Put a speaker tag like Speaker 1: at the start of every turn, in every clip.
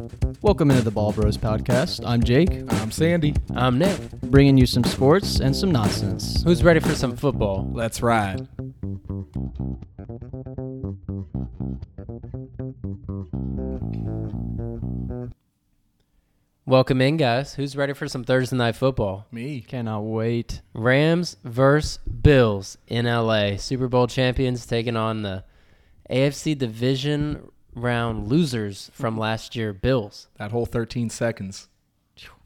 Speaker 1: Welcome into the Ball Bros podcast. I'm Jake,
Speaker 2: I'm Sandy.
Speaker 3: I'm Nick.
Speaker 1: bringing you some sports and some nonsense.
Speaker 3: Who's ready for some football?
Speaker 2: Let's ride.
Speaker 3: Welcome in, guys. Who's ready for some Thursday night football?
Speaker 2: Me.
Speaker 1: Cannot wait.
Speaker 3: Rams versus Bills in LA. Super Bowl champions taking on the AFC division round losers from mm-hmm. last year, Bills.
Speaker 2: That whole 13 seconds.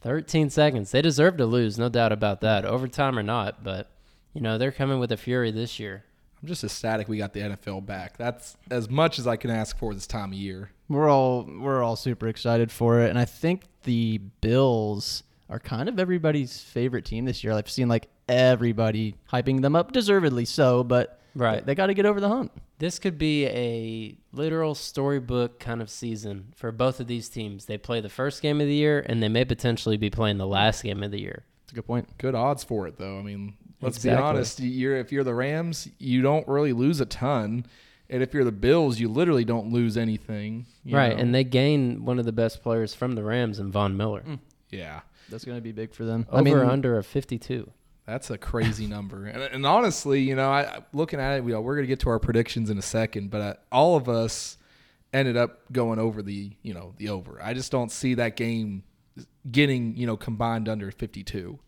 Speaker 3: 13 seconds. They deserve to lose, no doubt about that, overtime or not, but you know, they're coming with a fury this year.
Speaker 2: I'm just ecstatic we got the NFL back. That's as much as I can ask for this time of year.
Speaker 1: We're all we're all super excited for it, and I think the Bills are kind of everybody's favorite team this year. I've seen like everybody hyping them up, deservedly so, but
Speaker 3: Right.
Speaker 1: they, they got to get over the hump.
Speaker 3: This could be a literal storybook kind of season for both of these teams. They play the first game of the year, and they may potentially be playing the last game of the year.
Speaker 1: That's a good point.
Speaker 2: Good odds for it, though. I mean, let's
Speaker 3: Exactly.
Speaker 2: be honest. You're if you're the Rams, you don't really lose a ton, and if you're the Bills, you literally don't lose anything. you
Speaker 3: right,
Speaker 2: know?
Speaker 3: and they gain one of the best players from the Rams in Von Miller. Mm.
Speaker 2: yeah,
Speaker 1: That's going to be big for them.
Speaker 3: Over
Speaker 1: I mean,
Speaker 3: under of 52.
Speaker 2: That's a crazy number. And, and honestly, you know, I looking at it, we, we're gonna get to our predictions in a second, but uh, all of us ended up going over the you know the over. I just don't see that game getting you know combined under 52.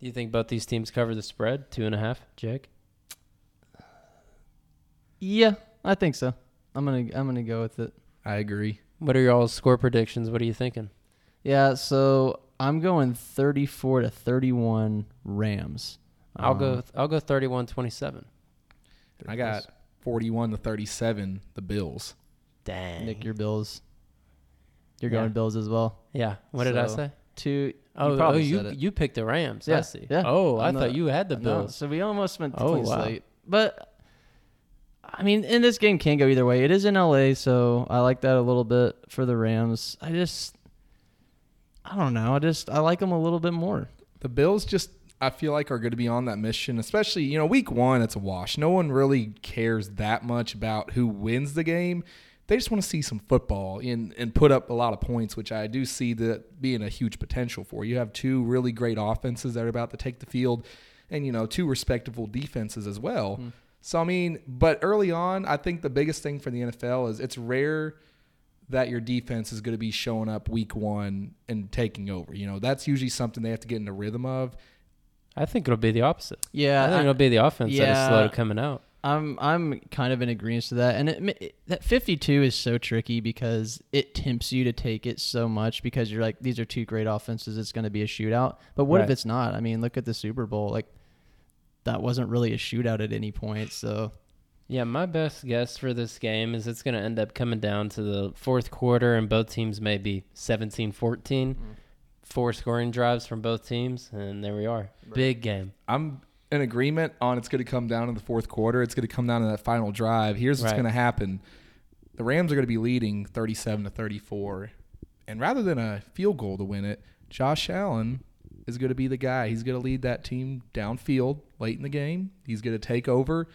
Speaker 3: Do you think both these teams cover the spread? Two and a half, Jake?
Speaker 1: yeah, I think so. I'm gonna I'm gonna go with it.
Speaker 2: I agree.
Speaker 3: What are your all score predictions? What are you thinking?
Speaker 1: Yeah, so I'm going 34 to 31 Rams.
Speaker 3: I'll
Speaker 1: Um,
Speaker 3: go. I'll go 31-27.
Speaker 2: I got 41 to 37 the Bills.
Speaker 3: Dang.
Speaker 1: Nick your Bills. You're
Speaker 3: Yeah.
Speaker 1: going Bills as well.
Speaker 3: yeah. What did I
Speaker 1: So,
Speaker 3: say?
Speaker 1: Two.
Speaker 3: Oh, oh,
Speaker 1: probably
Speaker 3: you
Speaker 1: said it.
Speaker 3: you picked the Rams. I
Speaker 1: Yeah,
Speaker 3: see.
Speaker 1: yeah.
Speaker 3: Oh, I
Speaker 1: I'm
Speaker 3: thought
Speaker 1: the-
Speaker 3: you had the
Speaker 1: No,
Speaker 3: Bills.
Speaker 1: so we almost went to
Speaker 3: Oh,
Speaker 1: clean
Speaker 3: wow.
Speaker 1: slate. But I mean, in this game can go either way. It is in LA, so I like that a little bit for the Rams. I just I don't know. I just I like them a little bit more.
Speaker 2: The Bills just I feel like are going to be on that mission, especially you know week one. It's a wash. No one really cares that much about who wins the game. They just want to see some football and and put up a lot of points, which I do see that being a huge potential for. You have two really great offenses that are about to take the field, and you know two respectable defenses as well. Mm-hmm. So I mean, but early on, I think the biggest thing for the NFL is it's rare that your defense is going to be showing up week one and taking over. You know, that's usually something they have to get in the rhythm of.
Speaker 3: I think it'll be the opposite.
Speaker 1: Yeah,
Speaker 3: I think it'll be the offense that is
Speaker 1: yeah.
Speaker 3: slow coming out.
Speaker 1: I'm I'm kind of in agreement to that, and it, it, that 52 is so tricky because it tempts you to take it so much because you're like these are two great offenses. It's going to be a shootout, but what if it's not? I mean, look at the Super Bowl. Like that wasn't really a shootout at any point. So
Speaker 3: Yeah, my best guess for this game is it's going to end up coming down to the fourth quarter, and both teams may be 17 14. Mm-hmm. Four scoring drives from both teams, and there we are. Big game.
Speaker 2: I'm in agreement on it's going to come down in the fourth quarter. It's going to come down to that final drive. Here's what's
Speaker 3: Right.
Speaker 2: going to happen: the Rams are going to be leading 37 to 34, and rather than a field goal to win it, Josh Allen is going to be the guy. He's going to lead that team downfield late in the game. He's going to take over.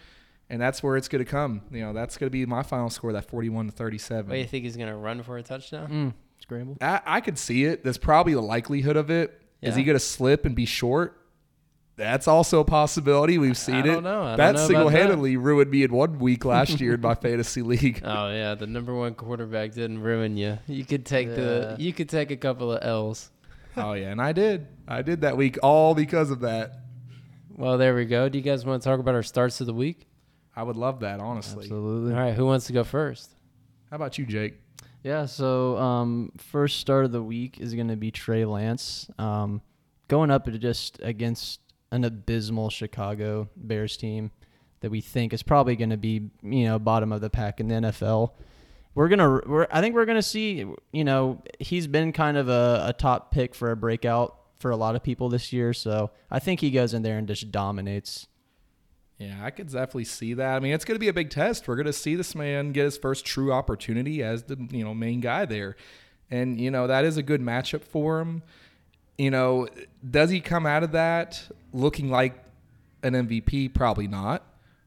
Speaker 2: And that's where it's going to come. You know, that's going to be my final score, that 41 to 37.
Speaker 3: What do you think he's going to run for a touchdown?
Speaker 1: mm, scramble.
Speaker 2: I, I could see it. That's probably the likelihood of it. Is he going to slip and be short? That's also a possibility. We've seen it.
Speaker 3: don't know. I don't
Speaker 2: that
Speaker 3: know
Speaker 2: single-handedly ruined me in one week last year in my fantasy league.
Speaker 3: Oh yeah, the number one quarterback didn't ruin you. You could take the you could take a couple of L's.
Speaker 2: oh yeah, and I did. I did that week all because of that.
Speaker 3: Well, there we go. Do you guys want to talk about our starts of the week?
Speaker 2: I would love that, honestly.
Speaker 1: Absolutely.
Speaker 3: All right, who wants to go first?
Speaker 2: How about you, Jake?
Speaker 1: Yeah, so um, first start of the week is going to be Trey Lance um, going up just against an abysmal Chicago Bears team that we think is probably going to be you know bottom of the pack in the NFL. We're gonna, we're, I think we're gonna see. You know, he's been kind of a, a top pick for a breakout for a lot of people this year. So I think he goes in there and just dominates.
Speaker 2: Yeah, I could definitely see that. I mean, it's going to be a big test. We're going to see this man get his first true opportunity as the you know main guy there, and you know that is a good matchup for him. You know, does he come out of that looking like an MVP? Probably not.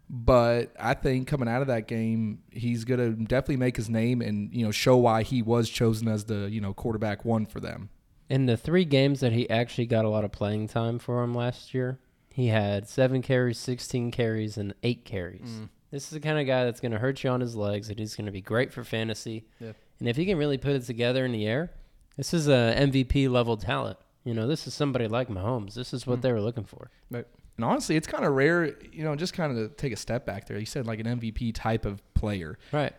Speaker 2: But I think coming out of that game, he's going to definitely make his name and you know show why he was chosen as the you know quarterback one for them.
Speaker 3: In the three games that he actually got a lot of playing time for him last year, he had seven carries, 16 carries, and eight carries.
Speaker 1: Mm.
Speaker 3: This is the kind of guy that's going to hurt you on his legs. That he's going to be great for fantasy.
Speaker 1: Yeah.
Speaker 3: And if he can really put it together in the air, this is a MVP level talent. You know, this is somebody like Mahomes. This is what
Speaker 1: Mm.
Speaker 3: they were looking for.
Speaker 2: And honestly, it's kind of rare, you know, just kind of to take a step back there. You said like an MVP type of player.
Speaker 3: Right.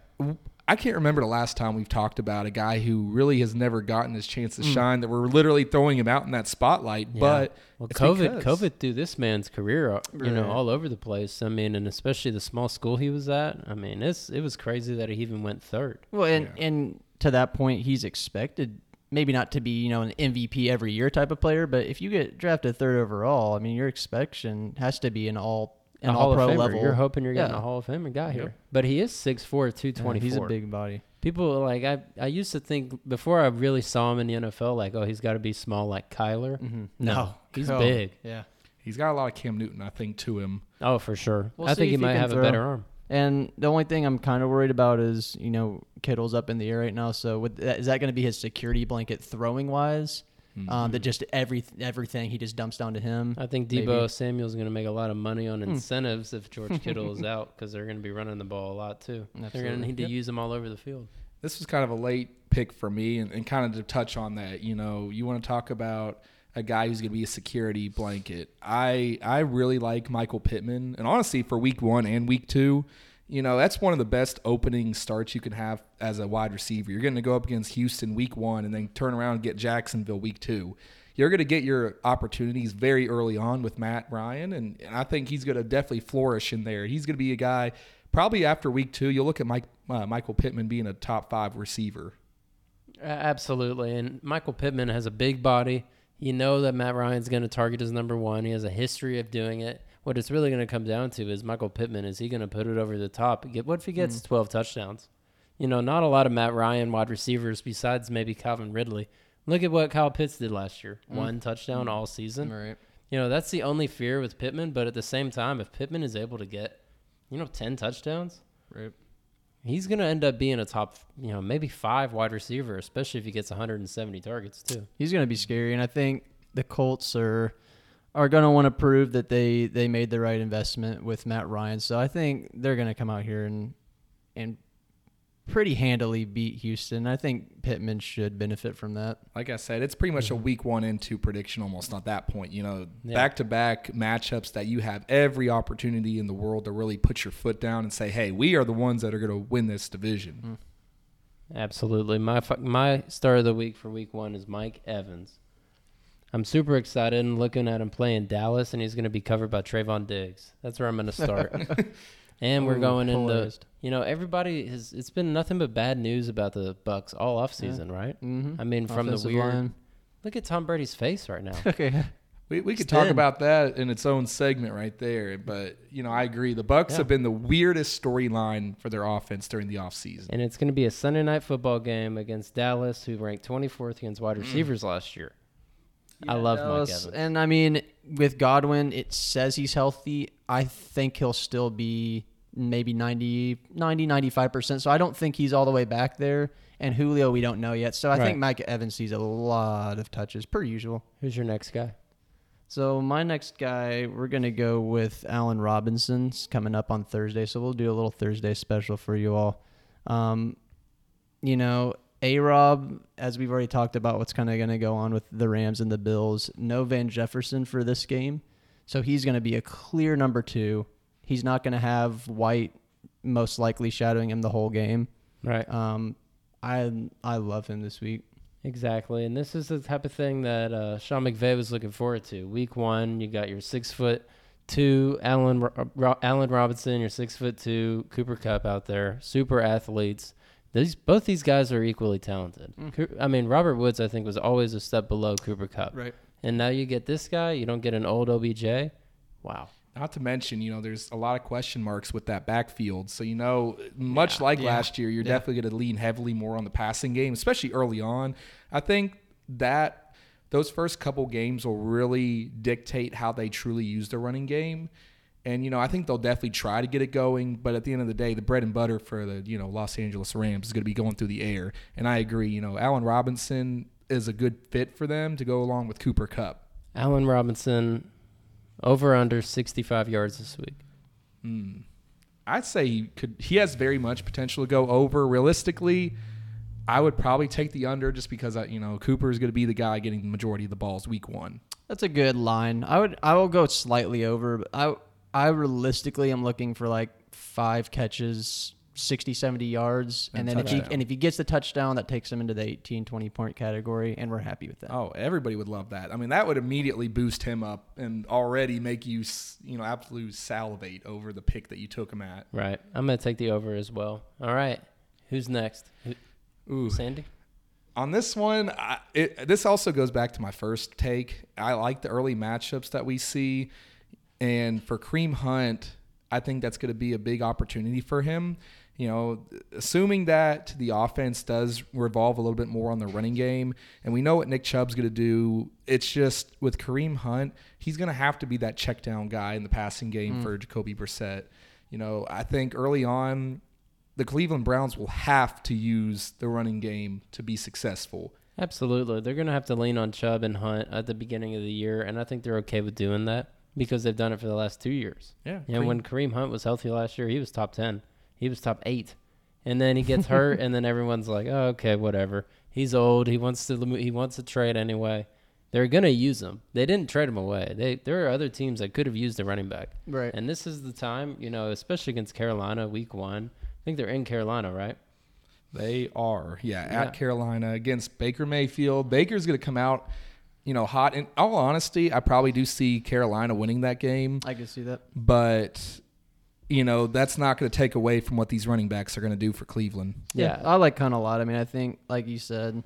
Speaker 2: I can't remember the last time we've talked about a guy who really has never gotten his chance to
Speaker 1: Mm.
Speaker 2: shine. That we're literally throwing him out in that spotlight.
Speaker 3: Yeah.
Speaker 2: But
Speaker 3: Well,
Speaker 2: It's
Speaker 3: COVID,
Speaker 2: because-
Speaker 3: COVID threw this man's career, uh, you know,
Speaker 1: Right.
Speaker 3: all over the place. I mean, and especially the small school he was at. I mean, it's it was crazy that he even went third.
Speaker 1: Well, and
Speaker 2: Yeah.
Speaker 1: and to that point, he's expected maybe not to be you know an MVP every year type of player, but if you get drafted third overall, I mean your expectation has to be an all an
Speaker 3: a
Speaker 1: all
Speaker 3: Hall of
Speaker 1: pro
Speaker 3: Famer.
Speaker 1: level.
Speaker 3: You're hoping you're getting
Speaker 1: Yeah.
Speaker 3: a Hall of Famer guy
Speaker 2: Yep.
Speaker 3: here, but he is 6'4",
Speaker 1: Yeah, he's a big body.
Speaker 3: People like I. I used to think before I really saw him in the NFL, like, oh, he's got to be small like Kyler.
Speaker 1: Mm-hmm.
Speaker 3: No, he's
Speaker 1: Oh,
Speaker 3: big.
Speaker 1: Yeah.
Speaker 2: he's got a lot of Cam Newton, I think, to him.
Speaker 3: Oh, for sure.
Speaker 1: We'll
Speaker 3: I think he
Speaker 1: if he
Speaker 3: might
Speaker 1: can
Speaker 3: have a
Speaker 1: throw.
Speaker 3: better arm.
Speaker 1: And the only thing I'm kind of worried about is, you know, Kittle's up in the air right now. So with that, is that going to be his security blanket throwing wise? Um, that just every everything he just dumps down to him.
Speaker 3: I think
Speaker 1: Maybe.
Speaker 3: Deebo Samuel's going to make a lot of money on
Speaker 1: Hmm.
Speaker 3: incentives if George Kittle is out because they're going to be running the ball a lot too. They're going to need to
Speaker 1: Yep.
Speaker 3: use him all over the field.
Speaker 2: This was kind of a late pick for me, and, and kind of to touch on that, you know, you want to talk about a guy who's going to be a security blanket. I I really like Michael Pittman, and honestly, for week one and week two, you know, that's one of the best opening starts you can have as a wide receiver. You're going to go up against Houston week one, and then turn around and get Jacksonville week two. You're going to get your opportunities very early on with Matt Ryan, and, and I think he's going to definitely flourish in there. He's going to be a guy probably after week two. You'll look at Mike uh, Michael Pittman being a top five receiver.
Speaker 3: Absolutely. And Michael Pittman has a big body. You know that Matt Ryan's going to target his number one. He has a history of doing it. What it's really going to come down to is Michael Pittman. Is he going to put it over the top? Get what if he gets mm. 12 touchdowns? You know, not a lot of Matt Ryan wide receivers besides maybe Calvin Ridley. Look at what Kyle Pitts did last year. Mm. One touchdown mm. all season.
Speaker 1: Right.
Speaker 3: You know, that's the only fear with Pittman. But at the same time, if Pittman is able to get, you know, 10 touchdowns,
Speaker 1: Right.
Speaker 3: he's going to end up being a top, you know, maybe five wide receiver, especially if he gets 170 targets too.
Speaker 1: He's going to be scary, and I think the Colts are are going to want to prove that they they made the right investment with Matt Ryan. So I think they're going to come out here and and pretty handily beat Houston. I think Pittman should benefit from that.
Speaker 2: Like I said, it's pretty much a week one and two prediction almost at that point. You know,
Speaker 3: Yeah.
Speaker 2: back to back matchups that you have every opportunity in the world to really put your foot down and say, hey, we are the ones that are going to win this division. Mm.
Speaker 3: Absolutely. My my start of the week for week one is Mike Evans. I'm super excited and looking at him playing Dallas, and he's going to be covered by Trevon Diggs. That's where I'm going to start. and we're
Speaker 1: Ooh,
Speaker 3: going into, you know, everybody has. It's been nothing but bad news about the Bucs all off
Speaker 1: Yeah.
Speaker 3: season, right?
Speaker 1: Mm-hmm.
Speaker 3: I mean, from the
Speaker 1: Offensive
Speaker 3: weird.
Speaker 1: line.
Speaker 3: Look at Tom Brady's face right now.
Speaker 1: okay.
Speaker 2: We, we could talk about that in its own segment right there. But, you know, I agree. The Bucs
Speaker 3: Yeah.
Speaker 2: have been the weirdest storyline for their offense during the offseason.
Speaker 3: and it's going to be a Sunday night football game against Dallas, who ranked 24th against wide receivers last year. I love Mike
Speaker 1: Dallas-
Speaker 3: Evans.
Speaker 1: And I mean, with Godwin, it says he's healthy. I think he'll still be maybe 90, 90 95%. So I don't think he's all the way back there. And Julio, we don't know yet. So I
Speaker 3: Right.
Speaker 1: think Mike Evans sees a lot of touches, per usual.
Speaker 3: Who's your next guy?
Speaker 1: So my next guy, we're gonna go with Allen Robinson's coming up on Thursday. So we'll do a little Thursday special for you all. Um, you know, A Rob, as we've already talked about, what's kind of gonna go on with the Rams and the Bills. No Van Jefferson for this game, so he's gonna be a clear number two. He's not gonna have White most likely shadowing him the whole game.
Speaker 3: Right.
Speaker 1: Um, I I love him this week.
Speaker 3: Exactly, and this is the type of thing that uh, Sean McVay was looking forward to. Week one, you got your six foot two Allen Ro- Allen Robinson, your six foot two Cooper Kupp out there, super athletes. These both these guys are equally talented. Mm. Coo- I mean, Robert Woods, I think, was always a step below Cooper Kupp,
Speaker 1: Right.
Speaker 3: and now you get this guy. You don't get an old OBJ. Wow.
Speaker 2: Not to mention, you know, there's a lot of question marks with that backfield. So, you know, much like
Speaker 1: Yeah.
Speaker 2: last year, you're
Speaker 1: Yeah.
Speaker 2: definitely going to lean heavily more on the passing game, especially early on. I think that those first couple games will really dictate how they truly use the running game. And you know, I think they'll definitely try to get it going, but at the end of the day, the bread and butter for the you know Los Angeles Rams is going to be going through the air. And I agree. You know, Allen Robinson is a good fit for them to go along with Cooper Kupp.
Speaker 3: Allen Robinson, over under 65 yards this week.
Speaker 2: Hmm. I'd say he could. He has very much potential to go over. Realistically, I would probably take the under just because I, you know Cooper is going to be the guy getting the majority of the balls week one.
Speaker 1: That's a good line. I would I will go slightly over, but I I realistically am looking for like five catches, 60 70 yards and,
Speaker 2: And
Speaker 1: then if he and if he gets the touchdown that takes him into the 18 20 point category and we're happy with that.
Speaker 2: Oh, everybody would love that. I mean, that would immediately boost him up and already make you, you know, absolutely salivate over the pick that you took him at.
Speaker 3: Right. I'm going to take the over as well. All right. Who's next? Who-
Speaker 2: Ooh,
Speaker 3: Sandy?
Speaker 2: on this one, I, it, this also goes back to my first take. I like the early matchups that we see, and for Kareem Hunt, I think that's going to be a big opportunity for him. You know, assuming that the offense does revolve a little bit more on the running game, and we know what Nick Chubb's going to do. It's just with Kareem Hunt, he's going to have to be that check down guy in the passing game mm. for Jacoby Brissett. You know, I think early on, the Cleveland Browns will have to use the running game to be successful.
Speaker 3: Absolutely. They're going to have to lean on Chubb and Hunt at the beginning of the year, and I think they're okay with doing that because they've done it for the last two years.
Speaker 2: Yeah.
Speaker 3: And know, when Kareem Hunt was healthy last year, he was top 10. He was top 8. And then he gets hurt and then everyone's like, "Oh, okay, whatever. He's old. He wants to he wants to trade anyway." They're going to use him. They didn't trade him away. They there are other teams that could have used a running back.
Speaker 1: Right.
Speaker 3: And this is the time, you know, especially against Carolina week 1. I think they're in Carolina, right?
Speaker 2: They are, yeah,
Speaker 3: Yeah.
Speaker 2: at Carolina against Baker Mayfield. Baker's going to come out, you know, hot. In all honesty, I probably do see Carolina winning that game,
Speaker 1: I can see that.
Speaker 2: but you know that's not going to take away from what these running backs are going to do for Cleveland.
Speaker 3: Yeah.
Speaker 1: I like Hunt a lot. I mean, I think, like you said,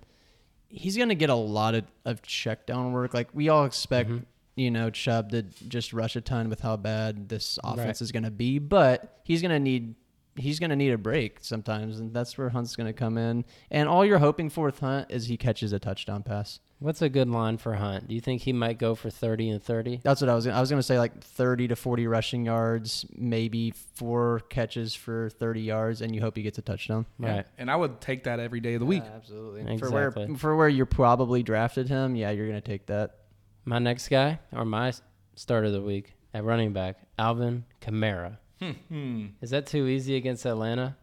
Speaker 1: he's going to get a lot of, of check down work. Like, we all expect,
Speaker 3: Mm-hmm.
Speaker 1: you know, Chubb to just rush a ton with how bad this offense
Speaker 3: Right.
Speaker 1: is going to be, but he's going to need. He's going to need a break sometimes, and that's where Hunt's going to come in. And all you're hoping for with Hunt is he catches a touchdown pass.
Speaker 3: What's a good line for Hunt? Do you think he might go for 30 and 30?
Speaker 1: That's what I was. Gonna, I was going to say like 30 to 40 rushing yards, maybe four catches for 30 yards, and you hope he gets a touchdown.
Speaker 3: Right.
Speaker 2: And I would take that every day of the week.
Speaker 1: Yeah, absolutely. For
Speaker 3: Exactly.
Speaker 1: where for where you probably drafted him, yeah, you're gonna take that.
Speaker 3: My next guy, or my start of the week at running back, Alvin Kamara.
Speaker 2: Hmm.
Speaker 3: Is that too easy against Atlanta?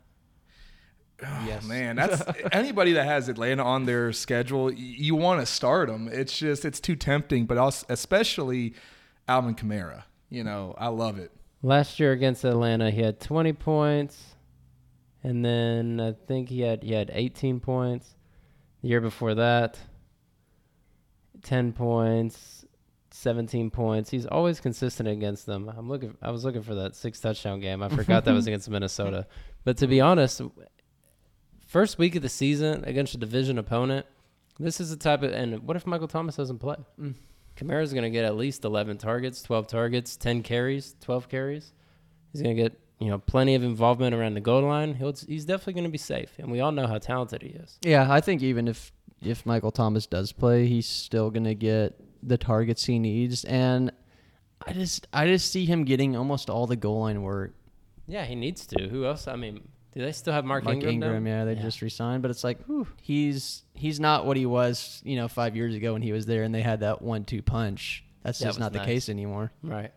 Speaker 1: Oh, yes,
Speaker 2: Oh, Man, that's anybody that has Atlanta on their schedule. You want to start them. It's just it's too tempting, but also, especially Alvin Kamara. You know, I love it.
Speaker 3: Last year against Atlanta, he had 20 points, and then I think he had he had 18 points. The year before that, 10 points, 17 points. He's always consistent against them. I'm looking. I was looking for that six touchdown game. I forgot that was against Minnesota. But to be honest, first week of the season against a division opponent, this is the type of. And what if Michael Thomas doesn't play?
Speaker 1: Mm.
Speaker 3: Kamara's going to get at least 11 targets, 12 targets, 10 carries, 12 carries. He's going to get you know plenty of involvement around the goal line. He'll, he's definitely going to be safe, and we all know how talented he is.
Speaker 1: Yeah, I think even if if Michael Thomas does play, he's still gonna get the targets he needs, and I just I just see him getting almost all the goal line work.
Speaker 3: Yeah, he needs to. Who else? I mean, do they still have Mark,
Speaker 1: Mark
Speaker 3: Ingram?
Speaker 1: Ingram, yeah, they just resigned, but it's like whew, he's he's not what he was, you know, five years ago when he was there, and they had that one-two punch. That's
Speaker 3: That
Speaker 1: just not the case anymore.
Speaker 3: right.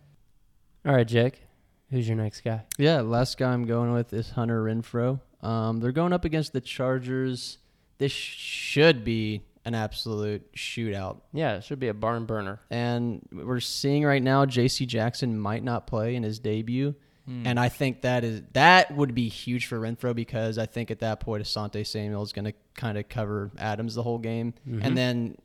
Speaker 3: All right, Jake. Who's your next guy?
Speaker 1: Yeah, last guy I'm going with is Hunter Renfrow. Um, they're going up against the Chargers. This should be an absolute shootout.
Speaker 3: Yeah, it should be a barn burner.
Speaker 1: And we're seeing right now J.C. Jackson might not play in his debut. Hmm. And I think that is that would be huge for Renfrow because I think at that point Asante Samuel is going to kind of cover Adams the whole game, and mm-hmm. then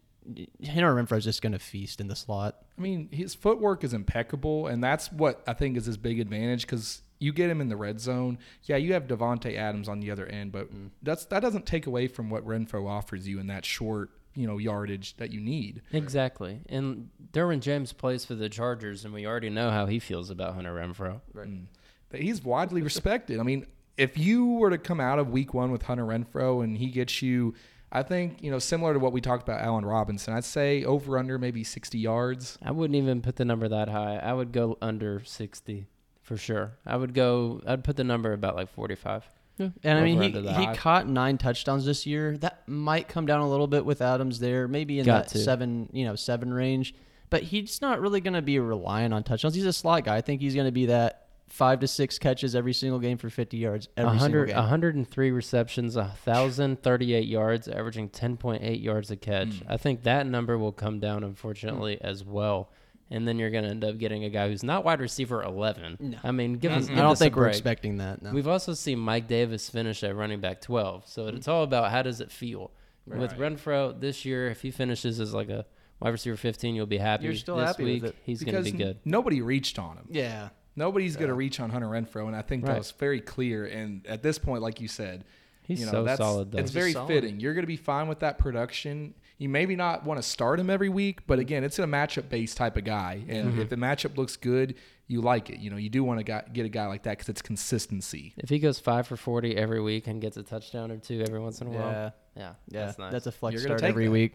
Speaker 1: Henry Renfrow is just going to feast in the slot.
Speaker 2: I mean, his footwork is impeccable, and that's what I think is his big advantage because you get him in the red zone. Yeah, you have Davante Adams on the other end, but mm. that's that doesn't take away from what Renfrow offers you in that short, you know, yardage that you need.
Speaker 3: Exactly. And Derwin James plays for the Chargers, and we already know how he feels about Hunter Renfrow.
Speaker 2: Mm. That He's widely respected. I mean, if you were to come out of Week One with Hunter Renfrow and he gets you, I think you know, similar to what we talked about Allen Robinson, I'd say over under maybe sixty yards.
Speaker 3: I wouldn't even put the number that high. I would go under 60. for sure. I would go. I'd put the number about like 45.
Speaker 1: Yeah. And I mean, he, he caught nine touchdowns this year. That might come down a little bit with Adams there, maybe in
Speaker 3: Got
Speaker 1: that
Speaker 3: to.
Speaker 1: seven, you know, seven range. But he's not really going to be relying on touchdowns. He's a slot guy. I think he's going to be that five to six catches every single game for 50 yards every single
Speaker 3: 100,
Speaker 1: game.
Speaker 3: 103 receptions, 1,038 yards, averaging 10.8 yards a catch.
Speaker 1: Mm.
Speaker 3: I think that number will come down, unfortunately, as well. And then you're going to end up getting a guy who's not wide receiver 11.
Speaker 1: No.
Speaker 3: I mean, give us.
Speaker 1: I don't
Speaker 3: us a
Speaker 1: think we're expecting that. No.
Speaker 3: We've also seen Mike Davis finish at running back 12. So it's all about how does it feel. With Renfrow this year, if he finishes as like a wide receiver 15, you'll be happy.
Speaker 1: You're still
Speaker 3: this
Speaker 1: happy with
Speaker 3: week,
Speaker 1: it.
Speaker 3: he's going to be good.
Speaker 2: Nobody reached on him.
Speaker 1: yeah.
Speaker 2: Nobody's going to reach on Hunter Renfrow, and I think that was very clear. And at this point, like you said,
Speaker 3: He's
Speaker 2: you know,
Speaker 3: so
Speaker 2: that's,
Speaker 3: solid, though.
Speaker 2: It's
Speaker 1: He's
Speaker 2: very
Speaker 1: solid.
Speaker 2: fitting. You're going to be fine with that production. You maybe not want to start him every week, but again, it's a matchup based type of guy. And
Speaker 3: Mm-hmm.
Speaker 2: if the matchup looks good, you like it. You know, you do want to get a guy like that because it's consistency.
Speaker 3: If he goes five for 40 every week and gets a touchdown or two every once in a while,
Speaker 1: Yeah.
Speaker 3: yeah,
Speaker 1: Yeah.
Speaker 3: that's nice.
Speaker 1: That's a flex
Speaker 2: You're
Speaker 1: start every
Speaker 2: that.
Speaker 1: week.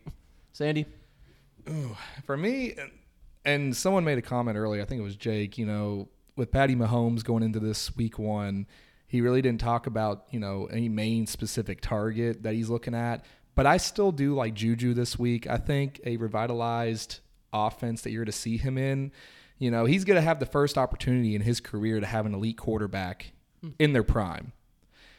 Speaker 1: Sandy?
Speaker 2: For me, and someone made a comment earlier, I think it was Jake, you know, with Patty Mahomes going into this week one, he really didn't talk about, you know, any main specific target that he's looking at. But I still do like Juju this week. I think a revitalized offense that you're to see him in, you know, he's going to have the first opportunity in his career to have an elite quarterback in their prime.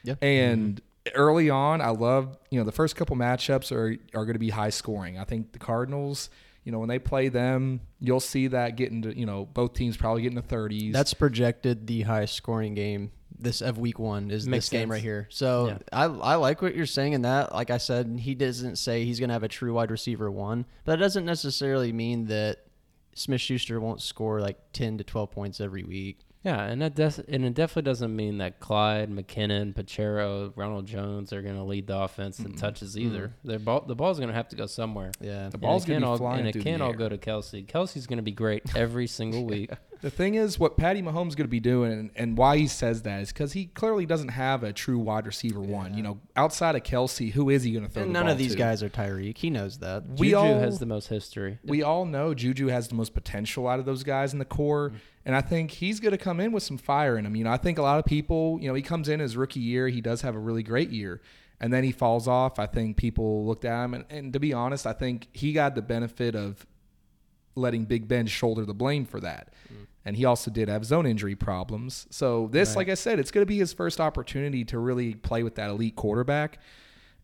Speaker 1: Yeah.
Speaker 2: And early on, I love you know the first couple matchups are are going to be high scoring. I think the Cardinals, you know, when they play them, you'll see that getting to you know both teams probably getting to thirties.
Speaker 1: That's projected the highest scoring game this of week one is
Speaker 3: Makes
Speaker 1: this game
Speaker 3: sense.
Speaker 1: right here. So
Speaker 3: Yeah.
Speaker 1: I I like what you're saying in that. Like I said, he doesn't say he's gonna have a true wide receiver one, but that doesn't necessarily mean that Smith Schuster won't score like ten to twelve points every week.
Speaker 3: Yeah, and that des- and it definitely doesn't mean that Clyde, McKinnon, Pacheco, Ronald Jones are going to lead the offense in touches either. Their ball, the ball's going to have to go somewhere.
Speaker 1: Yeah.
Speaker 2: The
Speaker 3: And
Speaker 2: ball's
Speaker 3: it
Speaker 2: gonna
Speaker 3: can't
Speaker 2: be
Speaker 3: all,
Speaker 2: flying
Speaker 3: and it can't all
Speaker 2: air.
Speaker 3: go to Kelce. Kelce's going to be great every single week.
Speaker 2: the thing is what Patty Mahomes going to be doing, and, and why he says that is because he clearly doesn't have a true wide receiver one. You know, outside of Kelce, who is he going to throw?
Speaker 1: And
Speaker 2: the
Speaker 1: none
Speaker 2: ball
Speaker 1: of these
Speaker 2: to?
Speaker 1: guys are Tyreek. He knows that.
Speaker 2: We
Speaker 3: Juju
Speaker 2: all
Speaker 3: has the most history.
Speaker 2: we all know Juju has the most potential out of those guys in the core. Mm. And I think he's going to come in with some fire in him. You know, I think a lot of people, you know, he comes in his rookie year, he does have a really great year. And then he falls off. I think people looked at him. And, and to be honest, I think he got the benefit of letting Big Ben shoulder the blame for that. Mm. And he also did have zone injury problems. So this,
Speaker 3: Right.
Speaker 2: like I said, it's going to be his first opportunity to really play with that elite quarterback.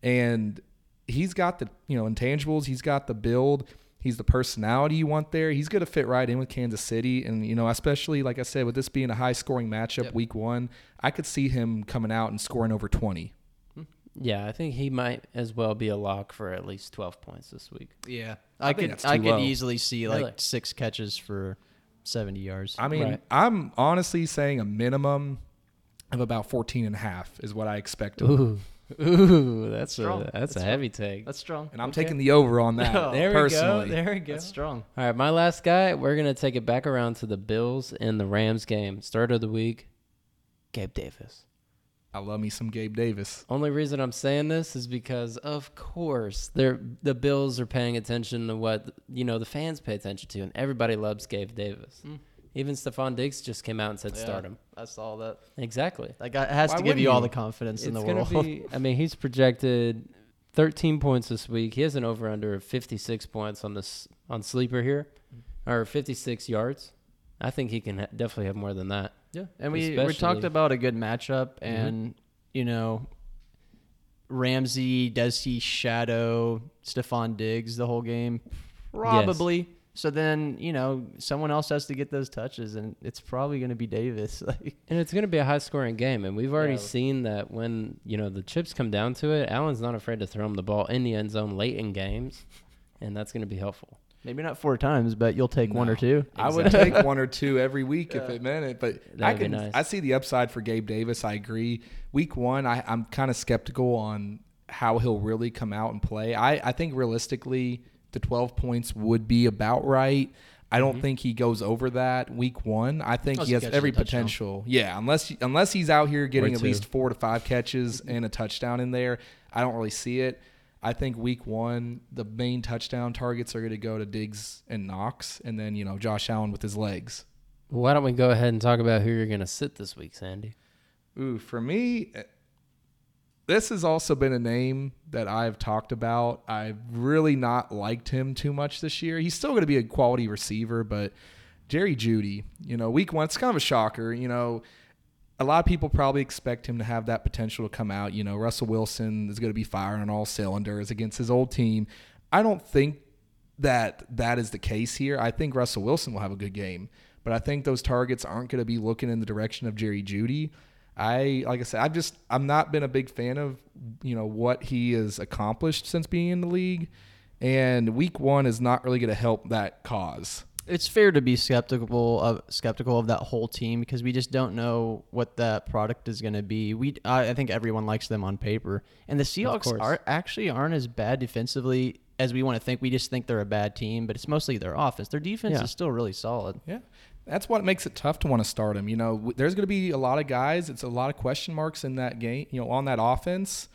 Speaker 2: And he's got the you know intangibles. He's got the build. He's the personality you want there. He's going to fit right in with Kansas City. And you know, especially like I said, with this being a high scoring matchup,
Speaker 1: Yep.
Speaker 2: week one, I could see him coming out and scoring over twenty. Hmm.
Speaker 3: Yeah, I think he might as well be a lock for at least 12 points this week.
Speaker 1: Yeah.
Speaker 2: I
Speaker 1: I, could I could
Speaker 2: low.
Speaker 1: easily see like
Speaker 3: Really?
Speaker 1: six catches for seventy yards.
Speaker 2: I mean,
Speaker 3: Right.
Speaker 2: I'm honestly saying a minimum of about 14 and a half is what I expect. of him.
Speaker 3: Ooh, ooh, that's
Speaker 1: Strong.
Speaker 3: a that's,
Speaker 1: That's
Speaker 3: a heavy take.
Speaker 1: That's strong.
Speaker 2: And I'm
Speaker 3: Okay.
Speaker 2: taking the over on that
Speaker 1: Oh,
Speaker 3: there
Speaker 2: personally.
Speaker 3: we go. There we go.
Speaker 1: That's strong.
Speaker 3: All right, my last guy. We're gonna take it back around to the Bills and the Rams game. Start of the week. Gabe Davis.
Speaker 2: I love me some Gabe Davis.
Speaker 3: Only reason I'm saying this is because, of course, they're the Bills are paying attention to what you know the fans pay attention to, and everybody loves Gabe Davis.
Speaker 1: Mm.
Speaker 3: Even Stefon Diggs just came out and said, "Start him."
Speaker 1: I saw that.
Speaker 3: Exactly.
Speaker 1: That guy has
Speaker 2: Why
Speaker 1: to give
Speaker 2: wouldn't
Speaker 1: you all
Speaker 2: you?
Speaker 1: the confidence in
Speaker 3: it's
Speaker 1: the
Speaker 3: gonna
Speaker 1: world.
Speaker 3: be. I mean, he's projected 13 points this week. He has an over under of 56 points on this on sleeper here, or 56 yards. I think he can ha- definitely have more than that.
Speaker 1: yeah, and we we
Speaker 3: Especially-
Speaker 1: talked about a good matchup, and mm-hmm. you know, Ramsey does he shadow Stefon Diggs the whole game? Probably. So then you know someone else has to get those touches, and it's probably going to be Davis. Like,
Speaker 3: And it's going to be a high scoring game. And we've already
Speaker 1: Yeah.
Speaker 3: seen that when, you know, the chips come down to it, Allen's not afraid to throw him the ball in the end zone late in games. And that's going to be helpful.
Speaker 1: maybe not four times, but you'll take one or two.
Speaker 2: I would take one or two every week if it meant it. But I
Speaker 3: That'd be
Speaker 2: can
Speaker 3: nice.
Speaker 2: I see the upside for Gabe Davis. I agree. Week one, I, I'm kind of skeptical on how he'll really come out and play. I, I think realistically, the 12 points would be about right. I don't mm-hmm. think he goes over that week one. I think
Speaker 1: Unless
Speaker 2: he
Speaker 1: he
Speaker 2: has
Speaker 1: catches
Speaker 2: every
Speaker 1: a touchdown.
Speaker 2: potential. Yeah, unless unless he's out here getting at least four to five catches and a touchdown in there, I don't really see it. I think week one, the main touchdown targets are going to go to Diggs and Knox, and then you know Josh Allen with his legs.
Speaker 3: Why don't we go ahead and talk about who you're going to sit this week, Sandy?
Speaker 2: Ooh, for me, this has also been a name that I've talked about. I've really not liked him too much this year. He's still going to be a quality receiver, but Jerry Jeudy, you know, week one, it's kind of a shocker. You know, a lot of people probably expect him to have that potential to come out. You know, Russell Wilson is going to be firing on all cylinders against his old team. I don't think that that is the case here. I think Russell Wilson will have a good game, but I think those targets aren't going to be looking in the direction of Jerry Jeudy. I like I said, I've just I'm not been a big fan of you know what he has accomplished since being in the league, and week one is not really going to help that cause.
Speaker 1: It's fair to be skeptical of skeptical of that whole team because we just don't know what that product is going to be. We I, I think everyone likes them on paper, and the Seahawks are actually aren't as bad defensively as we want to think. We just think they're a bad team, but it's mostly their offense. Their defense
Speaker 3: Yeah.
Speaker 1: is still really solid.
Speaker 2: Yeah. That's what makes it tough to want to start him. You know, there's going to be a lot of guys. It's a lot of question marks in that game, you know, on that offense.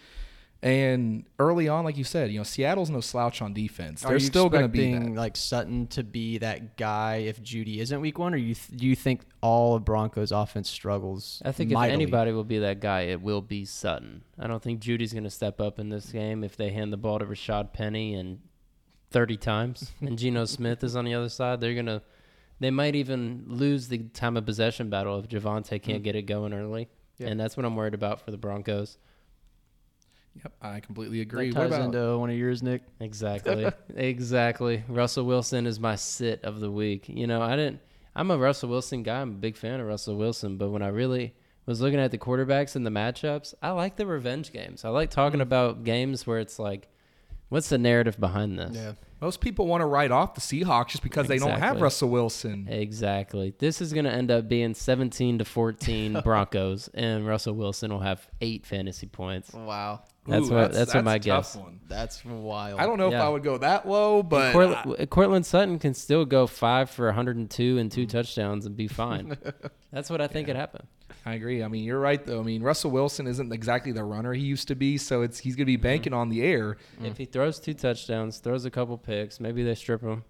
Speaker 2: And early on, like you said, you know, Seattle's no slouch on defense.
Speaker 1: Are
Speaker 2: They're
Speaker 1: you
Speaker 2: still going to be
Speaker 1: expecting
Speaker 2: that.
Speaker 1: like Sutton to be that guy if Jeudy isn't week one, or you th- do you think all of Broncos offense struggles?
Speaker 3: I think if anybody will be that guy, it will be Sutton. I don't think Jeudy's going to step up in this game if they hand the ball to Rashaad Penny and 30 times and Geno Smith is on the other side. They're going to they might even lose the time of possession battle if Javonte can't mm-hmm. get it going early.
Speaker 1: Yeah.
Speaker 3: And that's what I'm worried about for the Broncos.
Speaker 2: Yep, I completely agree.
Speaker 1: that
Speaker 2: What about
Speaker 1: into one of yours, Nick.
Speaker 3: Exactly. exactly. Russell Wilson is my sit of the week. You know, I didn't I'm a Russell Wilson guy. I'm a big fan of Russell Wilson, but when I really was looking at the quarterbacks and the matchups, I like the revenge games. I like talking mm-hmm. about games where it's like what's the narrative behind this? Yeah.
Speaker 2: most people want to write off the Seahawks just because they don't have Russell Wilson.
Speaker 3: Exactly. This is going to end up being 17 to 14 Broncos and Russell Wilson will have 8 fantasy points.
Speaker 1: Wow,
Speaker 3: That's
Speaker 2: Ooh,
Speaker 3: what- that's what my
Speaker 2: a tough
Speaker 3: guess.
Speaker 2: One.
Speaker 1: that's wild.
Speaker 2: I don't know if I would go that low, but
Speaker 3: Courtland, Courtland Sutton can still go 5 for 102 and
Speaker 2: Mm.
Speaker 3: 2 touchdowns and be fine. That's what I think could happen.
Speaker 2: I agree. I mean, you're right though. I mean, Russell Wilson isn't exactly the runner he used to be, so it's he's going to be mm-hmm. banking on the air. Mm-hmm.
Speaker 3: If he throws two touchdowns, throws a couple picks, maybe they strip him.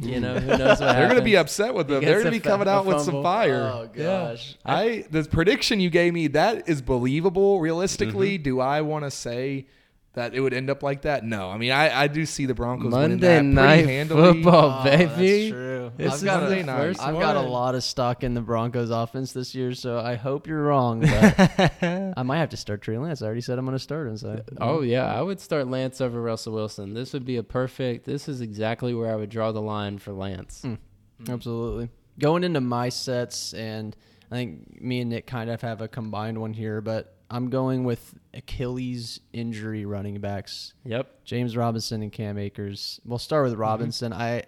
Speaker 3: Mm-hmm. You know, who knows what
Speaker 2: They're going to be upset with
Speaker 3: He
Speaker 2: them. They're going to be
Speaker 3: fa-
Speaker 2: coming out with some fire.
Speaker 1: Oh gosh.
Speaker 2: I the prediction you gave me that is believable. Realistically,
Speaker 3: Mm-hmm.
Speaker 2: do I want to say that it would end up like that? No. I mean, I, I do see the Broncos
Speaker 3: Monday
Speaker 2: winning that pretty
Speaker 3: night
Speaker 2: handily.
Speaker 3: football,
Speaker 1: Oh,
Speaker 3: baby.
Speaker 1: That's true.
Speaker 3: This
Speaker 1: I've
Speaker 3: is
Speaker 1: got, a,
Speaker 2: night.
Speaker 3: first
Speaker 1: I've got a lot of stock in the Broncos offense this year, so I hope you're wrong. But I might have to start Trey Lance. I already said I'm going to start him. So
Speaker 3: Oh yeah, I would start Lance over Russell Wilson. This would be a perfect. This is exactly where I would draw the line for Lance.
Speaker 1: Mm. Absolutely. Going into my sets, and I think me and Nick kind of have a combined one here, but I'm going with Achilles injury running backs.
Speaker 3: Yep.
Speaker 1: James Robinson and Cam Akers. We'll start with Robinson. I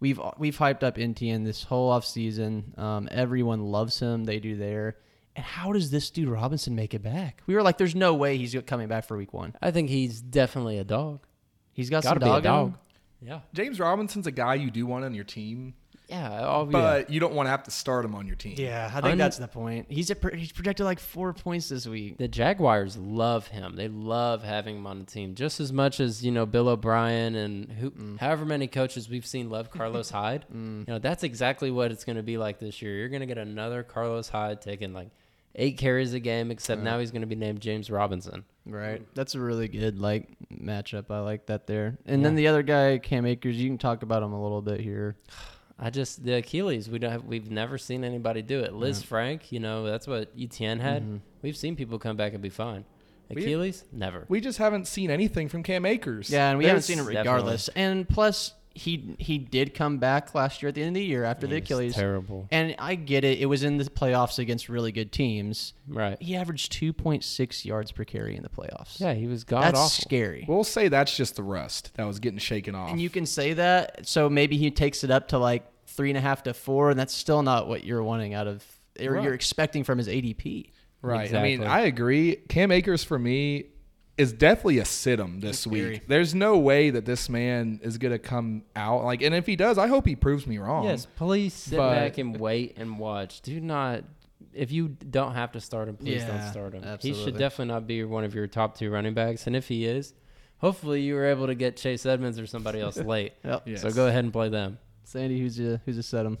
Speaker 1: we've we've hyped up NTN this whole offseason. Um, everyone loves him. They do there. And how does this dude Robinson make it back? We were like, "There's no way he's coming back for week one."
Speaker 3: I think he's definitely a dog.
Speaker 1: He's got
Speaker 3: Got to
Speaker 1: some
Speaker 3: be a
Speaker 1: dog.
Speaker 3: dog. Yeah.
Speaker 2: James Robinson's a guy you do want on your team,
Speaker 3: Yeah. Oh, yeah.
Speaker 2: but you don't want to have to start him on your team.
Speaker 1: Yeah, I think
Speaker 3: Un-
Speaker 1: that's the point. He's a, he's projected like four points this week.
Speaker 3: The Jaguars love him. They love having him on the team just as much as you know Bill O'Brien and who,
Speaker 1: Mm.
Speaker 3: however many coaches we've seen love Carlos Hyde. You know that's exactly what it's going to be like this year. You're going to get another Carlos Hyde taking like eight carries a game, except now he's going to be named James Robinson.
Speaker 1: Right. That's a really good like matchup. I like that there. And then the other guy, Cam Akers, you can talk about him a little bit here.
Speaker 3: I just the Achilles. We don't have, we've never seen anybody do it. Lisfranc, you know that's what ETN had.
Speaker 1: Mm-hmm.
Speaker 3: We've seen people come back and be fine.
Speaker 2: We-
Speaker 3: Achilles, never.
Speaker 2: We just haven't seen anything from Cam Akers.
Speaker 1: Yeah, and we haven't seen it
Speaker 3: Definitely.
Speaker 1: regardless. And plus, he he did come back last year at the end of the year after the
Speaker 3: He was
Speaker 1: Achilles.
Speaker 3: terrible.
Speaker 1: And I get it. It was in the playoffs against really good teams.
Speaker 3: Right.
Speaker 1: He averaged 2.6 yards per carry in the playoffs.
Speaker 3: Yeah, he was god
Speaker 1: That's
Speaker 3: awful.
Speaker 1: scary.
Speaker 2: We'll say that's just the rust that was getting shaken off.
Speaker 1: And you can say that. So maybe he takes it up to like three and a half to four, and that's still not what you're wanting out of, or
Speaker 2: Right.
Speaker 1: you're expecting from his ADP.
Speaker 2: Right. I mean, I agree. Cam Akers for me is definitely a sit 'em this
Speaker 1: Scary.
Speaker 2: week. There's no way that this man is gonna come out like, and if he does, I hope he proves me wrong.
Speaker 3: Yes, please sit
Speaker 2: But-
Speaker 3: back and wait and watch. Do not. If you don't have to start him, please don't start him. He should definitely not be one of your top two running backs. And if he is, hopefully you were able to get Chase Edmonds or somebody else late.
Speaker 1: Yep.
Speaker 2: Yes.
Speaker 3: So go ahead and play them.
Speaker 1: Sandy, who's a who's a set him?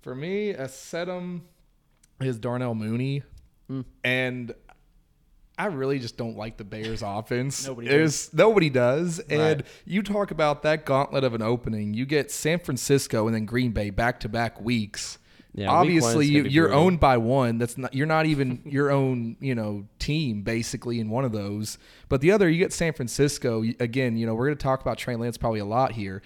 Speaker 2: For me, a Sedum is Darnell Mooney,
Speaker 1: Mm.
Speaker 2: and I really just don't like the Bears' offense.
Speaker 1: Nobody
Speaker 2: There's- nobody does. And you talk about that gauntlet of an opening. You get San Francisco and then Green Bay back to back weeks.
Speaker 3: Yeah,
Speaker 2: Obviously,
Speaker 3: one's
Speaker 2: you, you're
Speaker 3: brutal.
Speaker 2: owned by one. That's not. You're not even your own. You know, team basically in one of those. But the other, you get San Francisco again. You know, we're going to talk about Trey Lance probably a lot here,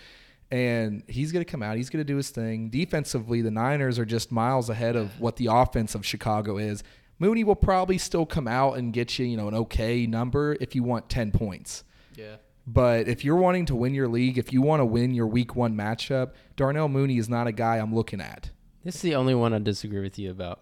Speaker 2: and he's going to come out. He's going to do his thing. Defensively, the Niners are just miles ahead of what the offense of Chicago is. Mooney will probably still come out and get you, you know, an okay number if you want ten points.
Speaker 1: Yeah.
Speaker 2: But if you're wanting to win your league, if you want to win your week one matchup, Darnell Mooney is not a guy I'm looking at.
Speaker 3: This is the only one I disagree with you about.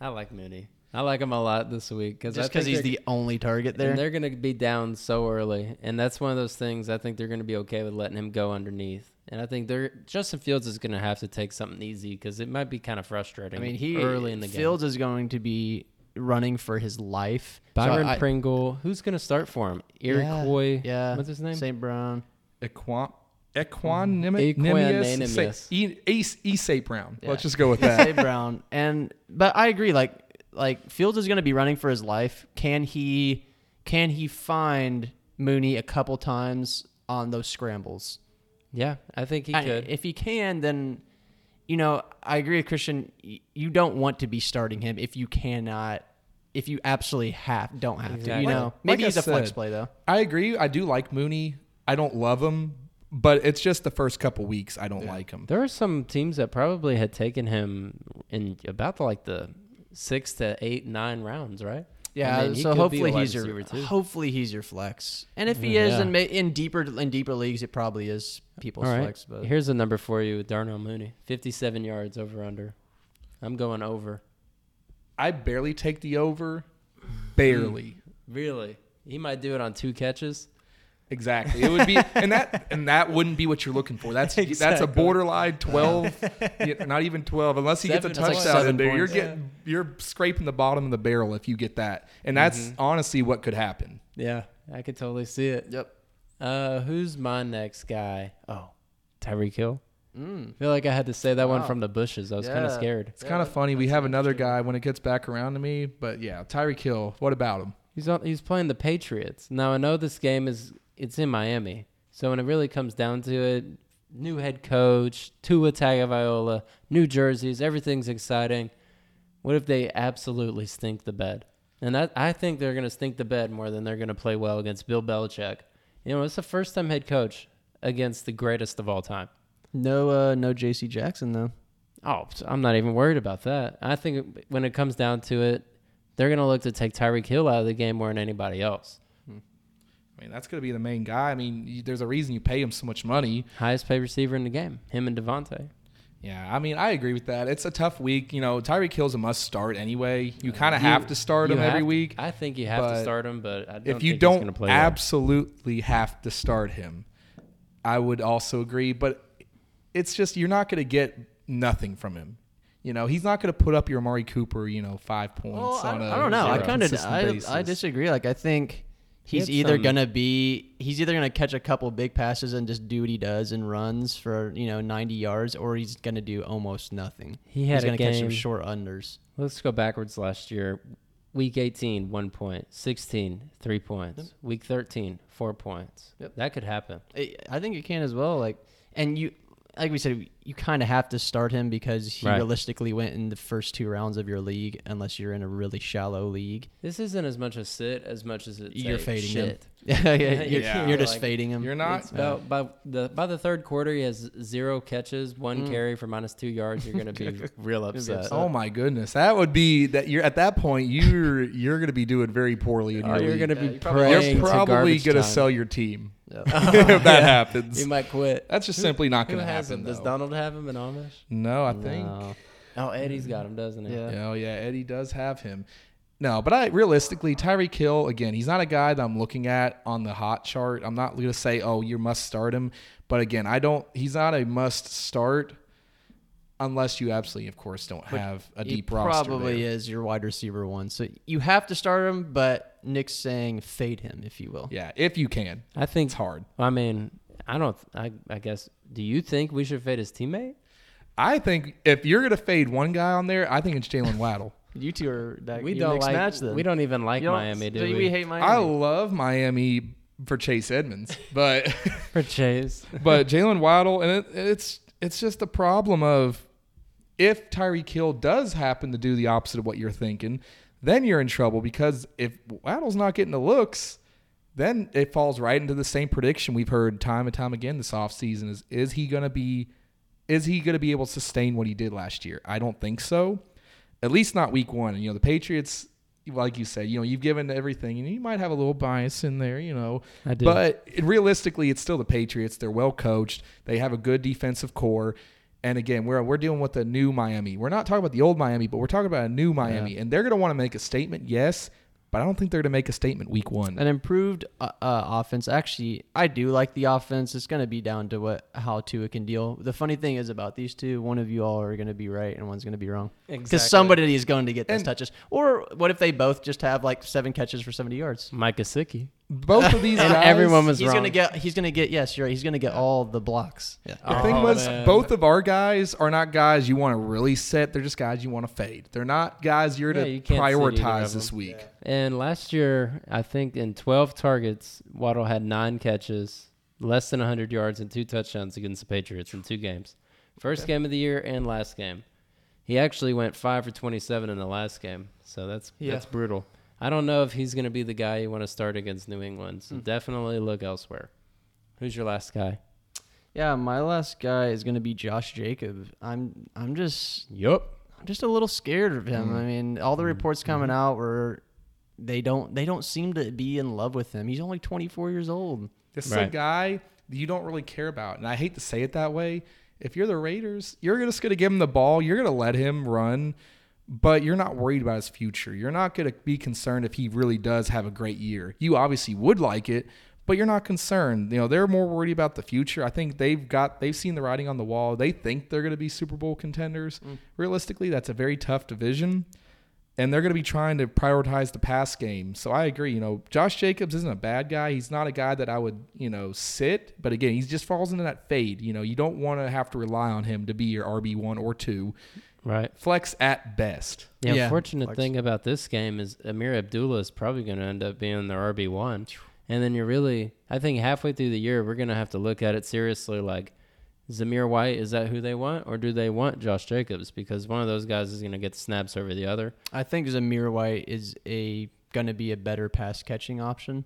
Speaker 3: I like Mooney. I like him a lot this week because
Speaker 1: Just because he's the only target there.
Speaker 3: and they're going to be down so early, and that's one of those things. I think they're going to be okay with letting him go underneath, and I think they're Justin Fields is going to have to take something easy because it might be kind of frustrating.
Speaker 1: I mean, he
Speaker 3: early in the game.
Speaker 1: Fields is going to be running for his life. So
Speaker 3: Byron
Speaker 1: I-
Speaker 3: Pringle, who's going to start for him? Eric
Speaker 1: Yeah,
Speaker 3: Coy,
Speaker 1: Yeah.
Speaker 3: what's his name?
Speaker 1: St. Brown.
Speaker 2: Equan
Speaker 3: Equanimeous.
Speaker 2: Equanimeous. E E. Brown.
Speaker 1: Yeah.
Speaker 2: Let's just go with that.
Speaker 1: St. Brown. And but I agree. Like like Fields is going to be running for his life. Can he can he find Mooney a couple times on those scrambles?
Speaker 3: Yeah, I think he
Speaker 1: I-
Speaker 3: could.
Speaker 1: if he can, then you know I agree with Christian. You don't want to be starting him if you cannot. If you absolutely have don't have to, you know.
Speaker 2: Like-
Speaker 1: Maybe
Speaker 2: like I
Speaker 1: he's a flex play though.
Speaker 2: I agree. I do like Mooney. I don't love him, but it's just the first couple weeks I don't like him.
Speaker 3: There are some teams that probably had taken him in about the, like the six to eight, nine rounds, right?
Speaker 1: Yeah,
Speaker 3: he
Speaker 1: so
Speaker 3: could be a
Speaker 1: hopefully he's your hopefully he's your flex. And if he
Speaker 3: Yeah.
Speaker 1: is in in deeper in deeper leagues, it probably is people's
Speaker 3: All right.
Speaker 1: flex. But
Speaker 3: Here's a number for you, Darnell Mooney, fifty-seven yards over under. I'm going over.
Speaker 2: I barely take the over. Barely. Hmm.
Speaker 3: Really? He might do it on two catches.
Speaker 2: Exactly. It would be, and that and that wouldn't be what you're looking for. That's that's a borderline twelve, not even twelve, unless he gets a
Speaker 3: Seven- like
Speaker 2: touchdown in there. You're
Speaker 1: points.
Speaker 2: getting you're scraping the bottom of the barrel if you get that, and that's
Speaker 3: Mm-hmm.
Speaker 2: honestly what could happen.
Speaker 3: Yeah, I could totally see it.
Speaker 1: yep.
Speaker 3: Uh, who's my next guy? Oh, Tyreek Hill.
Speaker 1: Mm.
Speaker 3: I feel like I had to say that one from the bushes. I was kind of scared.
Speaker 2: It's
Speaker 1: Yeah,
Speaker 2: kind of
Speaker 1: that-
Speaker 2: funny. We have another guy when it gets back around to me, but yeah, Tyreek Hill. What about him?
Speaker 3: He's on, he's playing the Patriots. Now I know this game is it's in Miami. So when it really comes down to it, new head coach, Tua Tagovailoa, new jerseys, everything's exciting. What if they absolutely stink the bed? And that, I think they're going to stink the bed more than they're going to play well against Bill Belichick. You know, it's the first time head coach against the greatest of all time.
Speaker 1: No, uh, no J.C. Jackson though.
Speaker 3: Oh, I'm not even worried about that. I think when it comes down to it, they're going to look to take Tyreek Hill out of the game more than anybody else.
Speaker 2: I mean, that's going to be the main guy. I mean, you, there's a reason you pay him so much money.
Speaker 3: Highest paid receiver in the game, him and Davante.
Speaker 2: Yeah, I mean, I agree with that. It's a tough week. You know, Tyreek Hill's a must start anyway. You uh, kind of have to start him every
Speaker 3: have-
Speaker 2: week.
Speaker 3: I think you have to start him, but I don't
Speaker 2: if you
Speaker 3: think
Speaker 2: don't
Speaker 3: he's gonna play well.
Speaker 2: absolutely have to start him, I would also agree. But it's just you're not going to get nothing from him. You know, he's not going to put up your Amari Cooper, you know, five points.
Speaker 1: Well, I,
Speaker 2: on a
Speaker 1: I don't know. I kind of I. I disagree. Like I think
Speaker 3: He
Speaker 1: he's either
Speaker 3: some-
Speaker 1: gonna be he's either gonna catch a couple big passes and just do what he does and runs for you know 90 yards, or he's gonna do almost nothing.
Speaker 3: He had
Speaker 1: he's gonna catch some
Speaker 3: game-
Speaker 1: short unders.
Speaker 3: Let's go backwards last year. Week 18, one point. 16, three points. Week 13, four points.
Speaker 1: Yep.
Speaker 3: That could happen.
Speaker 1: I I think it can as well. Like, and you, like we said, you kind of have to start him because he
Speaker 3: Right.
Speaker 1: realistically went in the first two rounds of your league, unless you're in a really shallow league.
Speaker 3: This isn't as much a sit as much as it's
Speaker 1: You're
Speaker 3: a
Speaker 1: fading him.
Speaker 3: shit.
Speaker 1: yeah, yeah, you're,
Speaker 2: Yeah.
Speaker 1: you're just
Speaker 3: Like,
Speaker 1: fading him.
Speaker 2: You're not.
Speaker 3: It's about by the by the third quarter, he has zero catches, one
Speaker 1: Mm.
Speaker 3: carry for minus two yards. You're gonna be real upset.
Speaker 1: upset.
Speaker 2: Oh my goodness, that would be that. You're at that point. You're you're going to be doing very poorly in
Speaker 3: Oh,
Speaker 2: your
Speaker 3: you're
Speaker 2: league.
Speaker 3: gonna
Speaker 1: Yeah,
Speaker 3: be
Speaker 1: you probably-
Speaker 3: praying
Speaker 2: You're probably
Speaker 3: garbage
Speaker 2: going to
Speaker 3: time.
Speaker 2: sell your team
Speaker 1: Yeah.
Speaker 2: if that happens.
Speaker 3: He might quit.
Speaker 2: That's just
Speaker 3: Who-
Speaker 2: simply not going to happen.
Speaker 3: him? Does
Speaker 2: though.
Speaker 3: Donald have him in Amish?
Speaker 2: No, I think.
Speaker 1: No.
Speaker 3: Oh, Eddie's got him, doesn't he?
Speaker 1: Yeah.
Speaker 2: Oh yeah, Eddie does have him. No, but I realistically, Tyreek Hill again, he's not a guy that I'm looking at on the hot chart. I'm not going to say, oh, you must start him. But again, I don't. He's not a must start unless you absolutely, of course, don't
Speaker 1: But
Speaker 2: have a deep roster.
Speaker 1: probably
Speaker 2: there.
Speaker 1: is your wide receiver one. So you have to start him, but Nick's saying fade him if you will.
Speaker 2: Yeah, if you can,
Speaker 3: I think.
Speaker 2: it's hard.
Speaker 3: I mean, I don't. I, I guess. Do you think we should fade his teammate?
Speaker 2: I think if you're gonna fade one guy on there, I think it's Jaylen Waddle.
Speaker 1: You two are that
Speaker 3: We don't like.
Speaker 1: match then.
Speaker 3: We don't even like
Speaker 1: don't-
Speaker 3: Miami, do
Speaker 1: so
Speaker 3: we?
Speaker 1: we hate Miami.
Speaker 2: I love Miami for Chase Edmonds, but
Speaker 3: for Chase.
Speaker 2: but Jaylen Waddle, and it, it's it's just a problem of if Tyreek Hill does happen to do the opposite of what you're thinking, then you're in trouble because if Waddle's not getting the looks, then it falls right into the same prediction we've heard time and time again this offseason is is he going to be is he going to be able to sustain what he did last year? I don't think so. At least not week 1. And you know, the Patriots like you said, you know, you've given everything and you might have a little bias in there, you know.
Speaker 3: I do.
Speaker 2: But realistically, it's still the Patriots. They're well coached. They have a good defensive core. And again, we're we're dealing with a new Miami. We're not talking about the old Miami, but we're talking about a new Miami. And they're going to want to make a statement, yes, but I don't think they're going to make a statement week one.
Speaker 1: an improved uh, uh, offense. Actually, I do like the offense. It's going to be down to what how Tua can deal. The funny thing is about these two, one of you all are going to be right and one's going to be wrong. Because
Speaker 3: Exactly.
Speaker 1: somebody is going to get those
Speaker 2: And-
Speaker 1: touches. Or what if they both just have like seven catches for 70 yards?
Speaker 3: Mike Gesicki.
Speaker 2: Both of these
Speaker 3: And
Speaker 2: guys,
Speaker 3: everyone was
Speaker 1: he's
Speaker 3: wrong.
Speaker 1: going to get he's going to get yes, you're right. He's going to get all the blocks. Yeah.
Speaker 2: The
Speaker 3: Oh,
Speaker 2: thing was,
Speaker 3: man.
Speaker 2: both of our guys are not guys you want to really set. They're just guys you want to fade. They're not guys you're
Speaker 3: Yeah,
Speaker 2: to
Speaker 3: you can't sit either
Speaker 2: prioritize this
Speaker 3: them.
Speaker 2: week.
Speaker 3: And last year, I think in 12 targets, Waddle had nine catches, less than 100 yards, and two touchdowns against the Patriots in two games. First game of the year and last game. He actually went five for 27 in the last game, so that's
Speaker 1: Yeah.
Speaker 3: that's brutal. I don't know if he's going to be the guy you want to start against New England,
Speaker 1: Hmm.
Speaker 3: so definitely look elsewhere. Who's your last guy?
Speaker 1: Yeah, my last guy is going to be Josh Jacob. I'm I'm just
Speaker 3: Yup.
Speaker 1: I'm just a little scared of
Speaker 2: Mm.
Speaker 1: him. I mean, all the reports coming
Speaker 2: Mm-hmm.
Speaker 1: out were they don't they don't seem to be in love with him. He's only 24 years old.
Speaker 2: This is a guy you don't really care about. And I hate to say it that way. If you're the Raiders, you're just going to give him the ball. You're going to let him run, but you're not worried about his future. You're not going to be concerned if he really does have a great year. You obviously would like it, but you're not concerned. You know, they're more worried about the future. I think they've got they've seen the writing on the wall. They think they're going to be Super Bowl contenders. Mm. Realistically, that's a very tough division and they're going to be trying to prioritize the pass game. So I agree. You know, Josh Jacobs isn't a bad guy. He's not a guy that I would, you know, sit. But again, he just falls into that fade. You know, you don't want to have to rely on him to be your RB one or two.
Speaker 3: Right.
Speaker 2: Flex at best.
Speaker 3: The
Speaker 1: Yeah,
Speaker 3: unfortunate
Speaker 1: flex.
Speaker 3: thing about this game is Ameer Abdullah is probably going to end up being the RB one, and then you're really, I think halfway through the year we're going to have to look at it seriously. Like, Zamir White is that who they want, or do they want Josh Jacobs? Because one of those guys is going to get snaps over the other.
Speaker 1: I think Zamir White is a going to be a better pass catching option.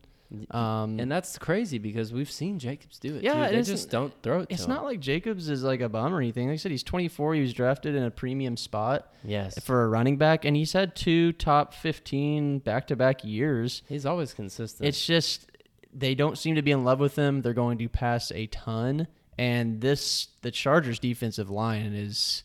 Speaker 1: Um,
Speaker 3: And that's crazy because we've seen Jacobs do it.
Speaker 1: Yeah,
Speaker 3: they just don't throw it.
Speaker 1: it's not
Speaker 3: him.
Speaker 1: like Jacobs is like a bum or anything. Like I said, he's 24. He was drafted in a premium spot
Speaker 3: yes,
Speaker 1: for a running back, and he's had two top 15 back to back years.
Speaker 3: he's always consistent.
Speaker 1: It's just they don't seem to be in love with him. They're going to pass a ton, and this the Chargers defensive line is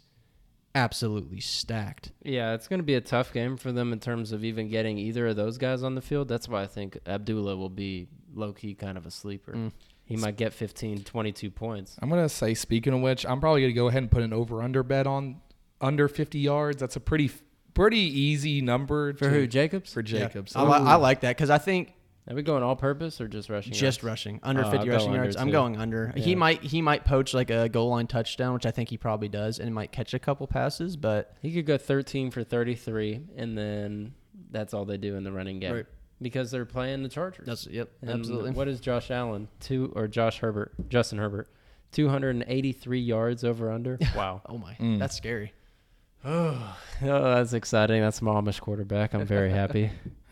Speaker 1: absolutely stacked.
Speaker 3: Yeah, it's going to be a tough game for them in terms of even getting either of those guys on the field. That's why I think Abdullah will be low key kind of a sleeper.
Speaker 1: Mm.
Speaker 3: He might get 15, 22 points.
Speaker 2: I'm gonna say. Speaking of which, I'm probably gonna go ahead and put an over under bet on under 50 yards. That's a pretty pretty easy number
Speaker 3: For
Speaker 2: to-
Speaker 3: who? Jacobs?
Speaker 2: For Jacobs.
Speaker 1: I, li- I like that because I think
Speaker 3: Are we going all purpose or just rushing?
Speaker 1: just
Speaker 3: yards?
Speaker 1: rushing under
Speaker 3: Oh,
Speaker 1: 50
Speaker 3: I'll go
Speaker 1: rushing
Speaker 3: under,
Speaker 1: yards. I'm
Speaker 3: too.
Speaker 1: going under. He might he might poach like a goal line touchdown, which I think he probably does, and might catch a couple passes. But
Speaker 3: He could go 13 for 33, and then that's all they do in the running game
Speaker 1: Right.
Speaker 3: because they're playing the Chargers.
Speaker 1: that's yep,
Speaker 3: And
Speaker 1: absolutely.
Speaker 3: What is Josh Allen? Two or Josh Herbert? Justin Herbert. 283 yards over under. Wow.
Speaker 1: oh my,
Speaker 2: Mm.
Speaker 1: that's scary.
Speaker 3: Oh, that's exciting. That's my Amish quarterback. I'm very happy.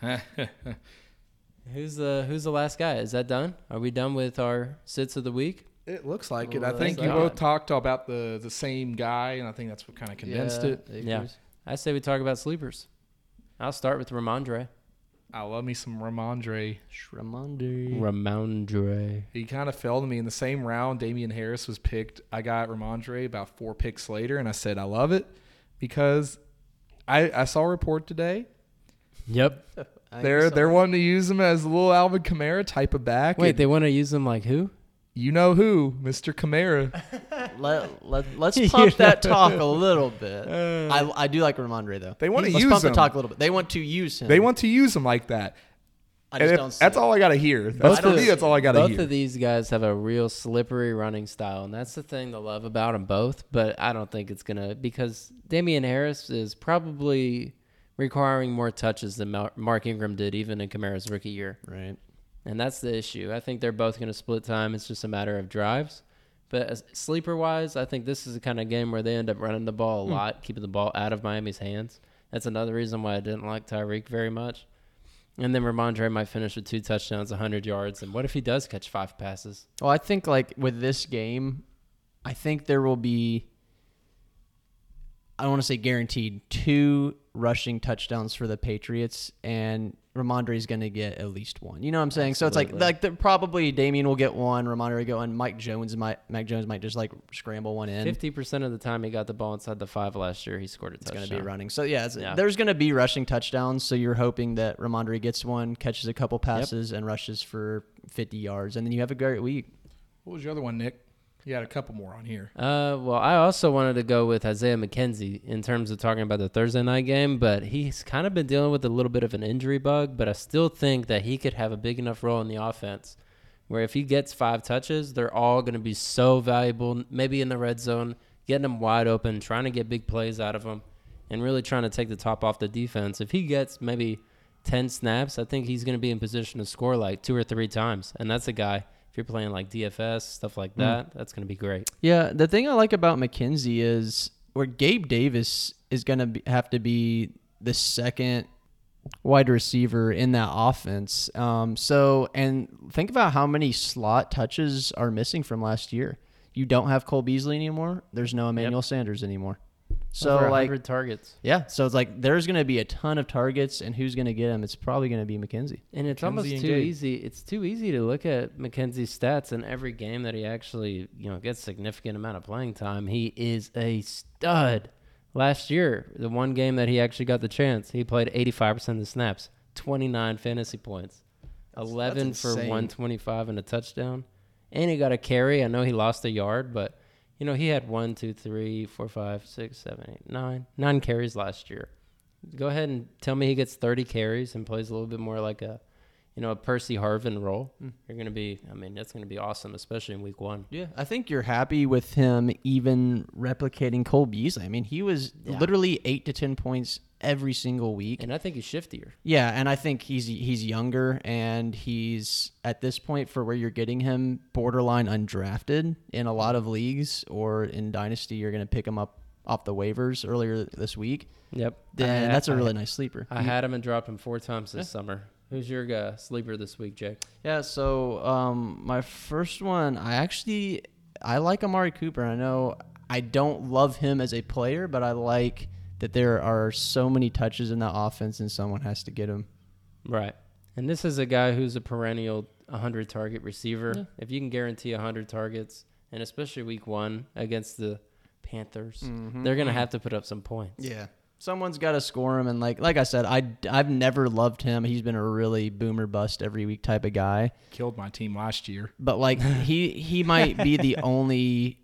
Speaker 3: Who's the Who's the last guy? Is that done? Are we done with our sits of the week?
Speaker 2: It looks like it. I
Speaker 1: Well,
Speaker 2: think
Speaker 3: thank
Speaker 2: you
Speaker 3: God.
Speaker 2: both talked about the the same guy, and I think that's what kind of condensed it.
Speaker 3: Yeah. I say we talk about sleepers. I'll start with Rhamondre.
Speaker 2: I love me some Rhamondre.
Speaker 1: Shramondre.
Speaker 3: Rhamondre.
Speaker 2: He kind of fell to me in the same round. Damien Harris was picked. I got Rhamondre about four picks later, and I said I love it because I I saw a report today.
Speaker 3: Yep.
Speaker 1: I
Speaker 2: They're they're wanting to use him as a little Alvin Kamara type of back.
Speaker 3: Wait,
Speaker 2: and
Speaker 3: they want to use them like who?
Speaker 2: you know who, Mr. Kamara.
Speaker 1: let, let, let's
Speaker 3: You
Speaker 1: pump that
Speaker 3: know.
Speaker 1: talk a little bit.
Speaker 3: Uh,
Speaker 1: I, I do like Rhamondre though.
Speaker 2: They wanna
Speaker 1: Let's
Speaker 2: use
Speaker 1: pump
Speaker 2: him.
Speaker 1: the talk a little bit. They want to use him.
Speaker 2: They want to use him like that.
Speaker 1: I
Speaker 2: And
Speaker 1: just
Speaker 2: if-
Speaker 1: don't. See
Speaker 2: that's
Speaker 1: it.
Speaker 2: all I got to hear. That's
Speaker 3: Both
Speaker 2: for
Speaker 3: of-
Speaker 2: me. That's all I got to
Speaker 3: Both
Speaker 2: hear.
Speaker 3: of these guys have a real slippery running style, and that's the thing to love about them both. But I don't think it's gonna because Damien Harris is probably requiring more touches than Mark Ingram did, even in Kamara's rookie year,
Speaker 1: Right.
Speaker 3: and that's the issue. I think they're both gonna split time. It's just a matter of drives. But sleeper wise, I think this is the kind of game where they end up running the ball a
Speaker 1: Hmm.
Speaker 3: lot, keeping the ball out of Miami's hands. That's another reason why I didn't like Tyreek very much. And then Rhamondre might finish with two touchdowns, 100 yards. And what if he does catch five passes?
Speaker 1: Well, I think like with this game, I think there will be. I want to say guaranteed two rushing touchdowns for the Patriots, and Rhamondre is going to get at least one. You know what I'm saying? So it's like like the, probably Damien will get one, Rhamondre will get one, Mike Jones might Mac Jones might just like scramble one in.
Speaker 3: 50% of the time he got the ball inside the five last year, he scored a
Speaker 1: It's
Speaker 3: touchdown.
Speaker 1: going to be running. So yeah, it's,
Speaker 3: Yeah.
Speaker 1: there's going to be rushing touchdowns. So you're hoping that Rhamondre gets one, catches a couple passes, and rushes for 50 yards, and then you have a great week.
Speaker 2: what was your other one, Nick? You had a couple more on here.
Speaker 3: Uh, well, I also wanted to go with Isaiah McKenzie in terms of talking about the Thursday night game, but he's kind of been dealing with a little bit of an injury bug. But I still think that he could have a big enough role in the offense where if he gets five touches, they're all going to be so valuable, maybe in the red zone, getting them wide open, trying to get big plays out of them, and really trying to take the top off the defense. If he gets maybe 10 snaps, I think he's going to be in position to score like two or three times. And that's a guy, if you're playing like DFS, stuff like that, that's going to be great.
Speaker 1: Yeah, the thing I like about McKenzie is where Gabe Davis is going to have to be the second wide receiver in that offense. Um, so, and think about how many slot touches are missing from last year. You don't have Cole Beasley anymore. There's no Emmanuel Sanders anymore. So,
Speaker 3: Over
Speaker 1: like,
Speaker 3: 100 targets.
Speaker 1: yeah, so it's like there's going to be a ton of targets, and who's going to get them? It's probably going to be McKenzie.
Speaker 3: And it's
Speaker 2: McKenzie
Speaker 3: almost
Speaker 2: and
Speaker 3: too
Speaker 2: Gabe.
Speaker 3: easy. It's too easy to look at McKenzie's stats in every game that he actually, you know, gets significant amount of playing time. He is a stud. Last year, the one game that he actually got the chance, he played 85% of the snaps, 29 fantasy points, 11
Speaker 1: that's
Speaker 3: for 125 and a touchdown. And he got a carry. I know he lost a yard, but you know, he had one, two, three, four, five, six, seven, eight, nine, nine carries last year. Go ahead and tell me he gets 30 carries and plays a little bit more like a, you know, a Percy Harvin role. Hmm. You're going to be, I mean, that's going to be awesome, especially in week one.
Speaker 1: Yeah, I think you're happy with him even replicating Cole Beasley. I mean, he was
Speaker 3: Yeah.
Speaker 1: literally eight to ten points every single week.
Speaker 3: And I think he's shiftier.
Speaker 1: Yeah, and I think he's he's younger and he's at this point for where you're getting him borderline undrafted in a lot of leagues or in dynasty you're going to pick him up off the waivers earlier this week.
Speaker 3: Yep.
Speaker 1: Then
Speaker 3: I-
Speaker 1: that's a
Speaker 3: I-
Speaker 1: really nice sleeper.
Speaker 3: I had him and dropped him four times this summer. Who's your uh, sleeper this week, Jake?
Speaker 1: Yeah, so um, my first one, I actually I like Amari Cooper. I know I don't love him as a player, but I like that there are so many touches in that offense, and someone has to get them.
Speaker 3: Right. And this is a guy who's a perennial 100 target receiver.
Speaker 1: Yeah.
Speaker 3: If you can guarantee 100 targets, and especially week one against the Panthers, mm-hmm. they're going to have to put up some points.
Speaker 1: Yeah, someone's got to score him, and like like I said, I I've never loved him. He's been a really boomer bust every week type of guy.
Speaker 2: Killed my team last year.
Speaker 1: But like he he might be the only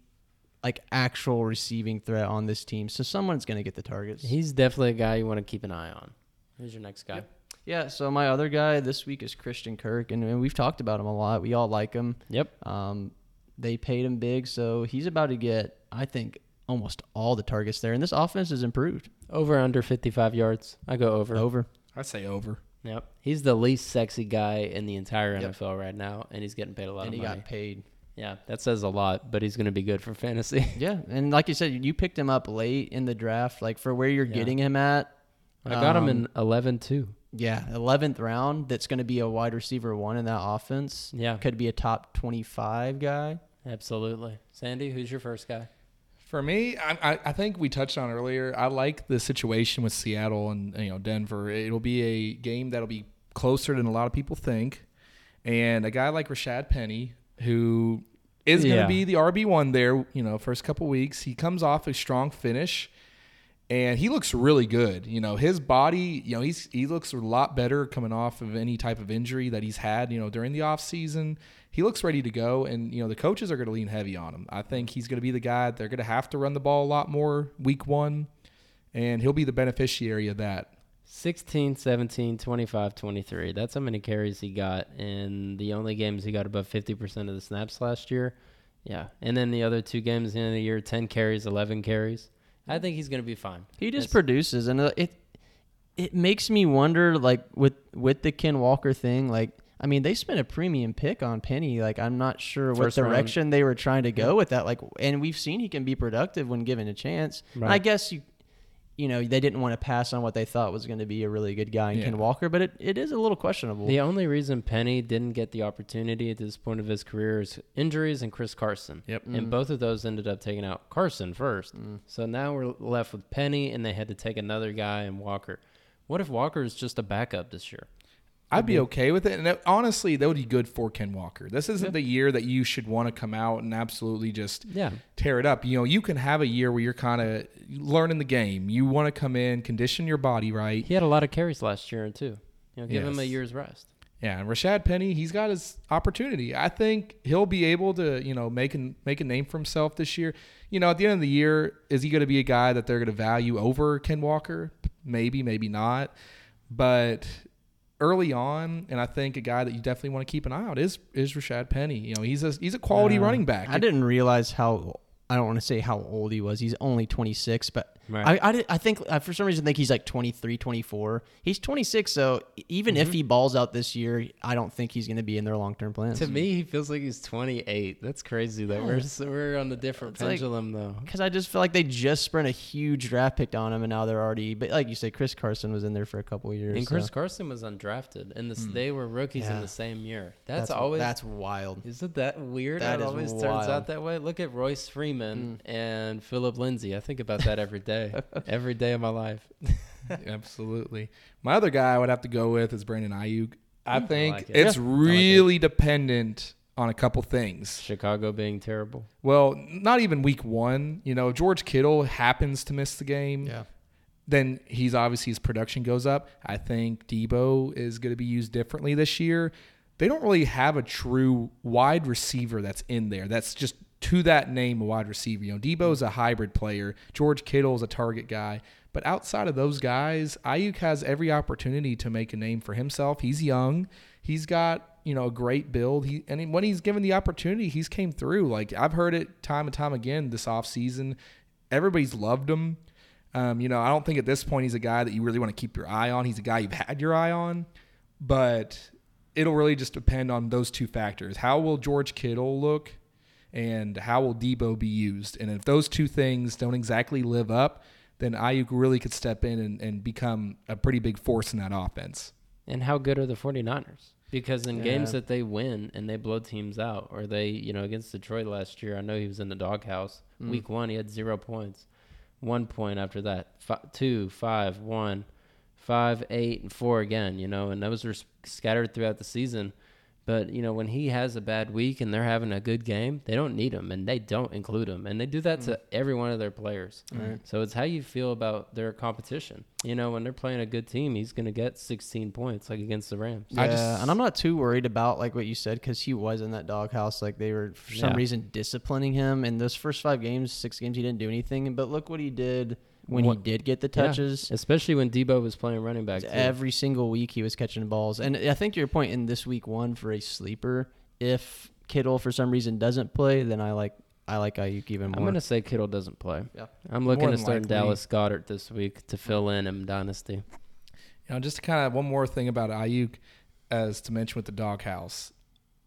Speaker 1: like actual receiving threat on this team, so someone's gonna get the targets.
Speaker 3: He's definitely a guy you want to keep an eye on. Who's your next guy?
Speaker 1: Yeah, so my other guy this week is Christian Kirk, and, and we've talked about him a lot. We all like him.
Speaker 3: Yep.
Speaker 1: Um, they paid him big, so he's about to get, I think, almost all the targets there. And this offense has improved.
Speaker 3: Over under 55 yards. I go over.
Speaker 1: Over.
Speaker 2: I say over.
Speaker 3: Yep. He's the least sexy guy in the entire
Speaker 1: Yep.
Speaker 3: NFL right now, and he's getting paid a lot
Speaker 1: And
Speaker 3: of
Speaker 1: he
Speaker 3: money.
Speaker 1: got paid.
Speaker 3: Yeah, that says a lot, but he's going to be good for fantasy.
Speaker 1: Yeah, and like you said, you picked him up late in the draft, like for where you're
Speaker 3: Yeah.
Speaker 1: getting him at.
Speaker 3: I got him
Speaker 1: Um,
Speaker 3: in 11 too.
Speaker 1: Yeah, eleventh round. That's going to be a wide receiver one in that offense.
Speaker 3: Yeah.
Speaker 1: could be a top twenty-five guy.
Speaker 3: Absolutely. Sandy, who's your first guy?
Speaker 2: For me, I, I, I think we touched on earlier. I like the situation with Seattle and you know Denver. It'll be a game that'll be closer than a lot of people think, and a guy like Rashaad Penny, who is going to
Speaker 3: Yeah.
Speaker 2: be the RB one there. You know, first couple weeks, he comes off a strong finish, and he looks really good. You know, his body, you know, he's he looks a lot better coming off of any type of injury that he's had. You know, during the off season, he looks ready to go, and you know, the coaches are going to lean heavy on him. I think he's going to be the guy. They're going to have to run the ball a lot more week one, and he'll be the beneficiary of that.
Speaker 3: 16, 17, 25, 23. That's how many carries he got in the only games he got above 50% of the snaps last year. Yeah. And then the other two games in the year, 10 carries, 11 carries. I think he's going to be fine.
Speaker 1: He just
Speaker 3: It's-
Speaker 1: produces, and uh, it it makes me wonder, like with with the Ken Walker thing. Like, I mean, they spent a premium pick on Penny. Like, I'm not sure what
Speaker 3: First round.
Speaker 1: direction they were trying to go with that. Like, and we've seen he can be productive when given a chance. And I guess you. You know, they didn't want to pass on what they thought was going to be a really good guy in
Speaker 2: Yeah.
Speaker 1: Ken Walker, but it, it is a little questionable.
Speaker 3: The only reason Penny didn't get the opportunity at this point of his career is injuries and Chris Carson.
Speaker 2: Yep.
Speaker 3: And mm. both of those ended up taking out Carson first. Mm. So now we're left with Penny, and they had to take another guy in Walker. What if Walker is just a backup this year?
Speaker 2: I'd be mm-hmm. okay with it. And that- honestly, that would be good for Ken Walker. This isn't the year that you should want to come out and absolutely just
Speaker 3: Yeah.
Speaker 2: tear it up. You know, you can have a year where you're kind of learning the game. You want to come in, condition your body right.
Speaker 3: He had a lot of carries last year, too. You know, give him a year's rest.
Speaker 2: Yeah, and Rashaad Penny, he's got his opportunity. I think he'll be able to, you know, make an, make a name for himself this year. You know, at the end of the year, is he going to be a guy that they're going to value over Ken Walker? Maybe, maybe not. But early on, and I think a guy that you definitely want to keep an eye out is is Rashaad Penny. You know, he's a he's a quality
Speaker 1: Uh,
Speaker 2: running back.
Speaker 1: I didn't realize how. I don't want to say how old he was. He's only 26, but
Speaker 3: Right.
Speaker 1: I, I, I think I, for some reason think he's like 23, 24. He's 26, so even if mm-hmm. he balls out this year, I don't think he's going to be in their long term plans.
Speaker 3: To me, he feels like he's 28. That's crazy that we're so we're on a different
Speaker 1: It's like-
Speaker 3: pendulum though.
Speaker 1: Because I just feel like they just spent a huge draft pick on him, and now they're already. But like you said, Chris Carson was in there for a couple of years.
Speaker 3: And Chris
Speaker 1: so
Speaker 3: Carson was undrafted, and this, hmm. they were rookies in the same year. That's, always
Speaker 1: that's wild.
Speaker 3: Isn't that weird?
Speaker 1: That
Speaker 3: That
Speaker 1: is
Speaker 3: always turns out that way. Look at Royce Freeman mm. and Philip Lindsay. I think about that every day, every day of my life.
Speaker 2: Absolutely. My other guy I would have to go with is Brandon Aiyuk. Mm. I think
Speaker 3: like it.
Speaker 2: it's
Speaker 3: Yeah. I like it.
Speaker 2: really dependent on a couple things.
Speaker 3: Chicago being terrible.
Speaker 2: Well, not even week one. You know, if George Kittle happens to miss the game.
Speaker 1: Yeah.
Speaker 2: Then he's obviously his production goes up. I think Deebo is going to be used differently this year. They don't really have a true wide receiver that's in there. That's just to that name wide receiver. You know, Deebo's a hybrid player. George Kittle's a target guy. But outside of those guys, Aiyuk has every opportunity to make a name for himself. He's young. He's got you know a great build. He and when he's given the opportunity, he's came through. Like I've heard it time and time again this offseason. Everybody's loved him. Um, you know, I don't think at this point he's a guy that you really want to keep your eye on. He's a guy you've had your eye on, but it'll really just depend on those two factors. How will George Kittle look, and how will Deebo be used? And if those two things don't exactly live up, then Aiyuk really could step in and, and become a pretty big force in that offense.
Speaker 3: And how good are the 49ers? Because in games that they win and they blow teams out, or they, you know, against Detroit last year, I know he was in the doghouse. Mm. Week one, he had zero points. One point after that. Fi- two, five, one, five, eight, and four again, you know, and those were s- scattered throughout the season. But, you know, when he has a bad week and they're having a good game, they don't need him and they don't include him. And they do that to mm. every one of their players.
Speaker 1: Right.
Speaker 3: So it's how you feel about their competition. You know, when they're playing a good team, he's going to get 16 points, like against the Rams.
Speaker 1: Yeah,
Speaker 2: I just-
Speaker 1: and I'm not too worried about like what you said because he was in that doghouse. Like they were for some
Speaker 3: Yeah.
Speaker 1: reason disciplining him in those first five games, six games he didn't do anything. But look what he did when
Speaker 3: What-
Speaker 1: he did get the
Speaker 3: Yeah,
Speaker 1: touches.
Speaker 3: especially when Deebo was playing running back. too.
Speaker 1: Every single week he was catching balls, and I think to your point in this week one for a sleeper, if Kittle for some reason doesn't play, then I like I like Aiyuk even more.
Speaker 3: I'm going to say Kittle doesn't play.
Speaker 1: Yeah.
Speaker 3: I'm looking to start
Speaker 2: likely.
Speaker 3: Dallas Goedert this week to fill in in Dynasty.
Speaker 2: You know, just to kind of one more thing about Aiyuk, as to mention with the doghouse.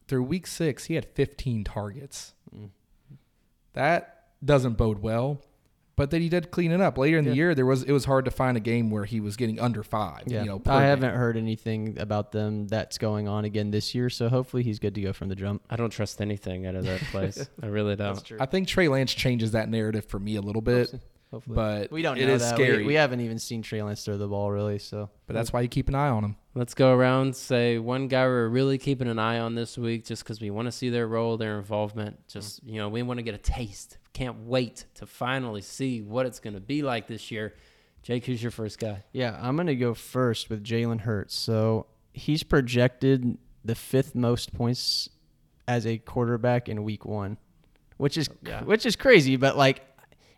Speaker 2: Through week six, he had 15 targets.
Speaker 1: Mm.
Speaker 2: That doesn't bode well. But then he did clean it up later in the year. There was it was hard to find a game where he was getting under five.
Speaker 1: yeah,
Speaker 2: you know,
Speaker 1: I
Speaker 2: game.
Speaker 1: haven't heard anything about them that's going on again this year, so hopefully he's good to go from the jump.
Speaker 3: I don't trust anything out of that place. I really don't.
Speaker 1: true.
Speaker 2: I think Trey Lance changes that narrative for me a little bit,
Speaker 1: Hopefully.
Speaker 2: but
Speaker 1: we don't
Speaker 2: it
Speaker 1: know
Speaker 2: is
Speaker 1: that. We- We, haven't even seen Trey Lance throw the ball really, so
Speaker 2: but that's why you keep an eye on him.
Speaker 3: Let's go around say one guy we're really keeping an eye on this week just because we want to see their role, their involvement. Just mm-hmm. you know, we want to get a taste. Can't wait to finally see what it's going to be like this year. Jake, who's your first guy?
Speaker 1: Yeah, I'm going to go first with Jalen Hurts. So he's projected the fifth most points as a quarterback in week one, which is
Speaker 3: Oh, Yeah.
Speaker 1: which is crazy. But like,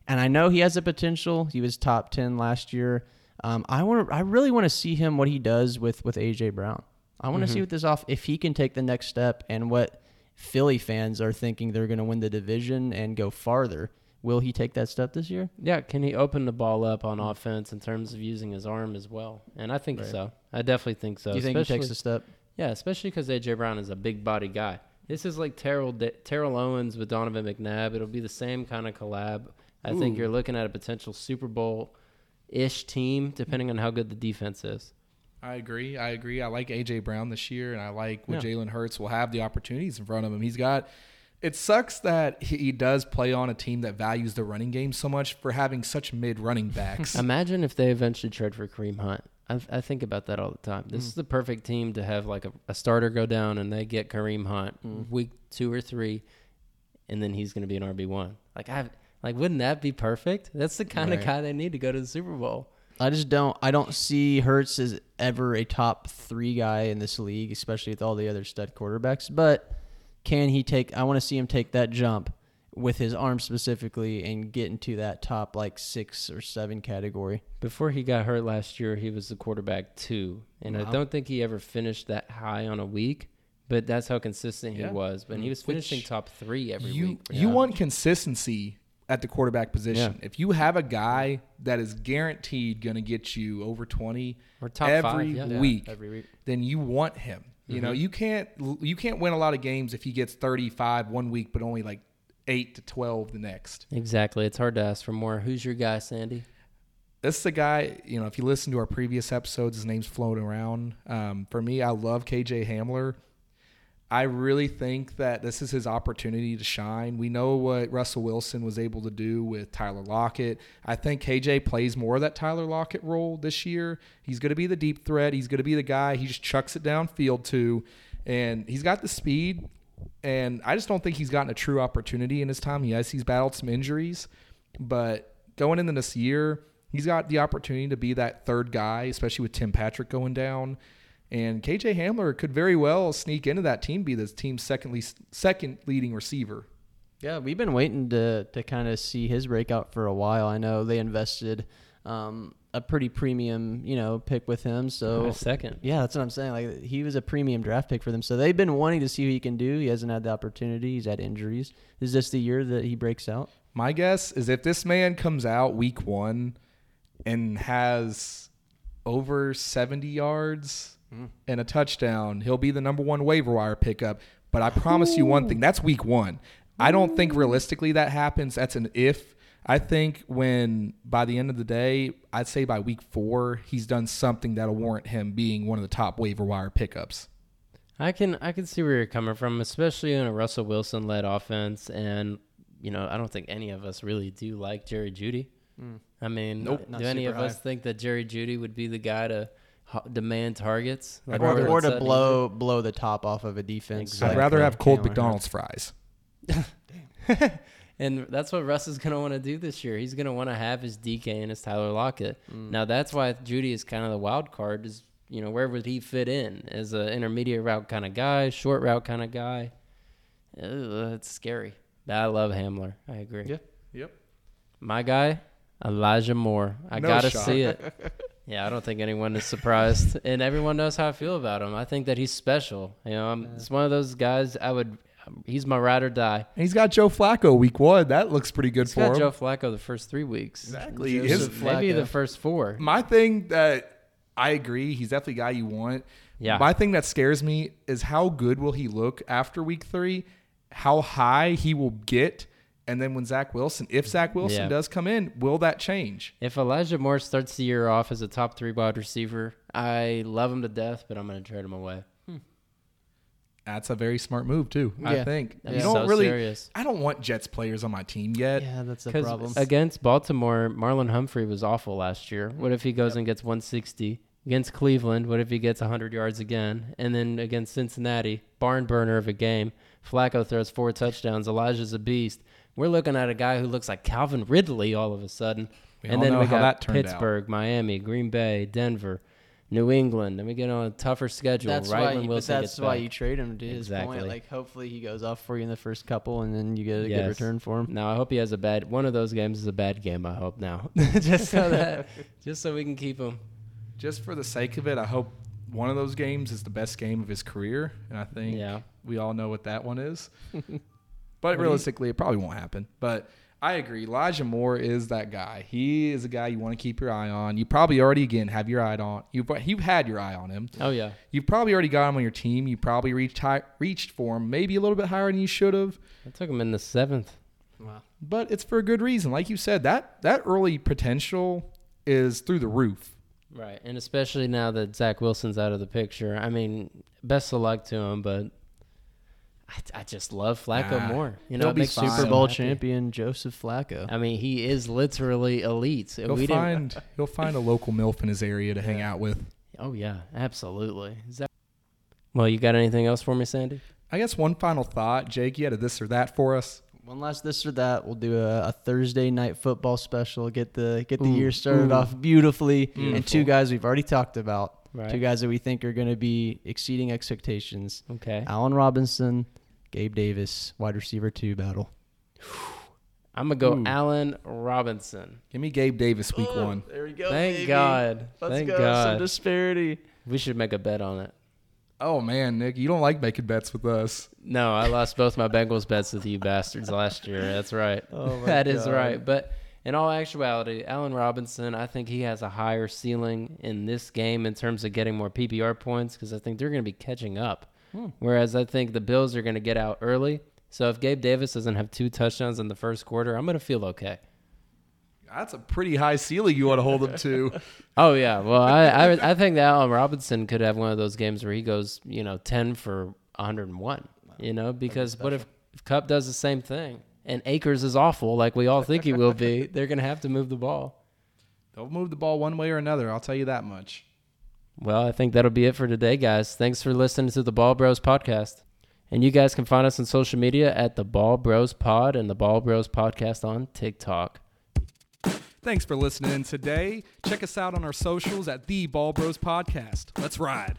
Speaker 1: and I know he has the potential. He was top ten last year. Um, I want I really want to see him what he does with with AJ Brown. I want to
Speaker 3: Mm-hmm.
Speaker 1: see what this off if he can take the next step and what Philly fans are thinking they're going to win the division and go farther. Will he take that step this year?
Speaker 3: Yeah, can he open the ball up on offense in terms of using his arm as well? And I think
Speaker 1: Right.
Speaker 3: so. I definitely think so.
Speaker 1: Do you think he takes a step?
Speaker 3: Yeah, especially because AJ Brown is a big body guy. This is like Terrell Terrell Owens with Donovan McNabb. It'll be the same kind of collab. I think you're looking at a potential Super Bowl ish team, depending on how good the defense is.
Speaker 2: I agree. I agree. I like AJ Brown this year, and I like what
Speaker 3: Yeah.
Speaker 2: Jalen Hurts will have the opportunities in front of him. He's got. It sucks that he does play on a team that values the running game so much for having such mid running backs.
Speaker 3: Imagine if they eventually trade for Kareem Hunt. I, I think about that all the time. This mm. is the perfect team to have like a, a starter go down and they get Kareem Hunt mm. week two or three, and then he's going to be an RB one. Like I like, wouldn't that be perfect? That's the kind of guy they need to go to the Super Bowl.
Speaker 1: I just don't. I don't see Hurts as ever a top three guy in this league, especially with all the other stud quarterbacks. But can he take? I want to see him take that jump with his arm specifically and get into that top like six or seven category.
Speaker 3: Before he got hurt last year, he was the quarterback two, and I don't think he ever finished that high on a week. But that's how consistent he
Speaker 2: Yeah.
Speaker 3: was. But he mm. was
Speaker 2: Which
Speaker 3: finishing top three every
Speaker 2: you
Speaker 3: week.
Speaker 2: you want consistency at the quarterback position. If you have a guy that is guaranteed going to get you over twenty
Speaker 3: or top
Speaker 2: every
Speaker 3: five. Yeah.
Speaker 2: week,
Speaker 1: every week.
Speaker 2: then you want him. You know, you can't you can't win a lot of games if he gets 35 one week but only like 8 to 12 the next.
Speaker 3: Exactly. It's hard to ask for more. Who's your guy, Sandy?
Speaker 2: This is a guy, you know, if you listen to our previous episodes, his name's floating around. Um, for me, I love KJ Hamler. I really think that this is his opportunity to shine. We know what Russell Wilson was able to do with Tyler Lockett. I think KJ plays more of that Tyler Lockett role this year. He's going to be the deep threat. He's going to be the guy. He just chucks it downfield to, and he's got the speed. And I just don't think he's gotten a true opportunity in his time. Yes, he's battled some injuries, but going into this year, he's got the opportunity to be that third guy, especially with Tim Patrick going down. And KJ Hamler could very well sneak into that team, be the team's second, least, second leading receiver.
Speaker 1: Yeah, we've been waiting to to kind of see his breakout for a while. I know they invested um, a pretty premium, you know, pick with him. So
Speaker 3: A second.
Speaker 1: yeah, that's what I'm saying. Like he was a premium draft pick for them. So they've been wanting to see what he can do. He hasn't had the opportunity. He's had injuries. Is this the year that he breaks out?
Speaker 2: My guess is if this man comes out week one and has over 70 yards and a touchdown, he'll be the number one waiver wire pickup. But I promise you one thing that's week one. I don't think mm. realistically that happens. That's an if. I think when by the end of the day, I'd say by week four, he's done something that'll warrant him being one of the top waiver wire pickups.
Speaker 3: I can I can see where you're coming from, especially in a Russell Wilson led offense, and you know I don't think any of us really do like Jerry Jeudy. Mm. I mean,
Speaker 1: Nope, uh,
Speaker 3: do
Speaker 1: not
Speaker 3: any
Speaker 1: super
Speaker 3: of us think that Jerry Jeudy would be the guy to ho- demand targets,
Speaker 1: Or, or to
Speaker 3: Sutton
Speaker 1: blow blow the top off of a defense.
Speaker 3: Exactly.
Speaker 2: I'd rather have cold
Speaker 1: Jalen
Speaker 2: McDonald's fries.
Speaker 3: And that's what Russ is going to want to do this year. He's going to want to have his DK and his Tyler Lockett. Mm. Now that's why Jeudy is kind of the wild card. Is you know where would he fit in as an intermediate route kind of guy, short route kind of guy? Ugh, it's scary. But I love Hamler. I agree.
Speaker 1: Yeah.
Speaker 2: Yep.
Speaker 3: My guy, Elijah Moore. I
Speaker 2: No
Speaker 3: gotta
Speaker 2: shock.
Speaker 3: see it. yeah, I don't think anyone is surprised, and everyone knows how I feel about him. I think that he's special. You know, I'm, it's one of those guys. I would. He's my ride or die.
Speaker 2: And he's got Joe Flacco week one. That looks pretty good
Speaker 3: He's
Speaker 2: for
Speaker 3: got
Speaker 2: him.
Speaker 3: Joe Flacco the first three weeks.
Speaker 2: Exactly.
Speaker 1: Joseph
Speaker 2: His,
Speaker 1: Flacco.
Speaker 3: Maybe the first four.
Speaker 2: my thing that I agree, he's definitely a guy you want.
Speaker 3: Yeah.
Speaker 2: My thing that scares me is how good will he look after week three? How high he will get, and then when Zach Wilson, if Zach Wilson
Speaker 3: Yeah.
Speaker 2: does come in, will that change?
Speaker 3: If Elijah Moore starts the year off as a top three wide receiver, I love him to death, but I'm going to trade him away. Hmm.
Speaker 2: That's a very smart move too. I think
Speaker 3: That's
Speaker 2: you don't
Speaker 3: so
Speaker 2: really.
Speaker 3: serious.
Speaker 2: I don't want Jets players on my team yet.
Speaker 1: Yeah, that's a
Speaker 3: Because
Speaker 1: problem.
Speaker 3: against Baltimore, Marlon Humphrey was awful last year. Hmm. What if he goes and gets 160? Against Cleveland, what if he gets 100 yards again? And then against Cincinnati, barn burner of a game, Flacco throws four touchdowns. Elijah's a beast. We're looking at a guy who looks like Calvin Ridley all of a sudden.
Speaker 2: We
Speaker 3: and then we
Speaker 2: how
Speaker 3: got
Speaker 2: that turned out.
Speaker 3: Pittsburgh, Miami, Green Bay, Denver. New England. Then we get on a tougher schedule.
Speaker 1: That's
Speaker 3: right
Speaker 1: why.
Speaker 3: when
Speaker 1: You,
Speaker 3: Wilson
Speaker 1: that's
Speaker 3: gets
Speaker 1: why
Speaker 3: back.
Speaker 1: you trade him. To his point, like hopefully he goes off for you in the first couple, and then you get a good return for him.
Speaker 3: Now I hope he has a bad. One of those games is a bad game. I hope now, just so that, just so we can keep him.
Speaker 2: Just for the sake of it, I hope one of those games is the best game of his career, and I think
Speaker 3: Yeah.
Speaker 2: we all know what that one is.
Speaker 3: What do
Speaker 2: but
Speaker 3: you-
Speaker 2: realistically, it probably won't happen. But I agree. Elijah Moore is that guy. He is a guy you want to keep your eye on. You probably already again have your eye on. You've you've had your eye on him.
Speaker 3: Oh yeah.
Speaker 2: You've probably already got him on your team. You probably reached high, reached for him, maybe a little bit higher than you should have.
Speaker 3: I took him in the seventh.
Speaker 1: Wow.
Speaker 2: But it's for a good reason. Like you said, that that early potential is through the roof.
Speaker 3: Right, and especially now that Zach Wilson's out of the picture. I mean, best of luck to him, but I, I just love Flacco
Speaker 2: Nah,
Speaker 3: more. You
Speaker 2: he'll
Speaker 3: know,
Speaker 2: be fine.
Speaker 1: Super Bowl
Speaker 3: happy.
Speaker 1: champion Joseph Flacco.
Speaker 3: I mean, he is literally elite.
Speaker 2: He'll
Speaker 3: we
Speaker 2: find he'll find a local milf in his area to hang out with.
Speaker 3: Oh yeah, absolutely. Zach- Well, you got anything else for me, Sandy?
Speaker 2: I guess one final thought, Jake. You had a this or that for us.
Speaker 1: One last this or that. We'll do a, a Thursday night football special. Get the get the
Speaker 3: Ooh,
Speaker 1: year started
Speaker 3: ooh.
Speaker 1: off beautifully. And two guys we've already talked about.
Speaker 3: Right.
Speaker 1: Two guys that we think are going to be exceeding expectations.
Speaker 3: Okay.
Speaker 1: Allen Robinson, Gabe Davis, wide receiver two battle.
Speaker 3: I'm gonna go
Speaker 2: Ooh.
Speaker 3: Allen Robinson.
Speaker 2: Give me Gabe Davis week
Speaker 1: Oh,
Speaker 2: one.
Speaker 1: There we go.
Speaker 3: Thank
Speaker 1: baby.
Speaker 3: God.
Speaker 1: Let's
Speaker 3: Thank
Speaker 1: go. Some
Speaker 3: God.
Speaker 1: disparity.
Speaker 3: We should make a bet on it.
Speaker 2: Oh man, Nick, you don't like making bets with us.
Speaker 3: No, I lost both my Bengals bets with you bastards last year. That's right.
Speaker 1: Oh my
Speaker 3: That is
Speaker 1: God.
Speaker 3: right. But in all actuality, Allen Robinson, I think he has a higher ceiling in this game in terms of getting more PPR points because I think they're going to be catching up.
Speaker 1: Hmm.
Speaker 3: Whereas I think the Bills are going to get out early. So if Gabe Davis doesn't have two touchdowns in the first quarter, I'm going to feel okay.
Speaker 2: That's a pretty high ceiling you want to hold him to.
Speaker 3: Oh yeah, well I, I I think that Allen Robinson could have one of those games where he goes you know ten for 101. You know because what if, if Kupp does the same thing and Akers is awful like we all think he will be? They're gonna have to move the ball.
Speaker 2: They'll move the ball one way or another. I'll tell you that much.
Speaker 3: Well, I think that'll be it for today, guys. Thanks for listening to the Ball Bros podcast. And you guys can find us on social media at the Ball Bros Pod and the Ball Bros Podcast on TikTok.
Speaker 2: Thanks for listening today. Check us out on our socials at the Ball Bros Podcast. Let's ride.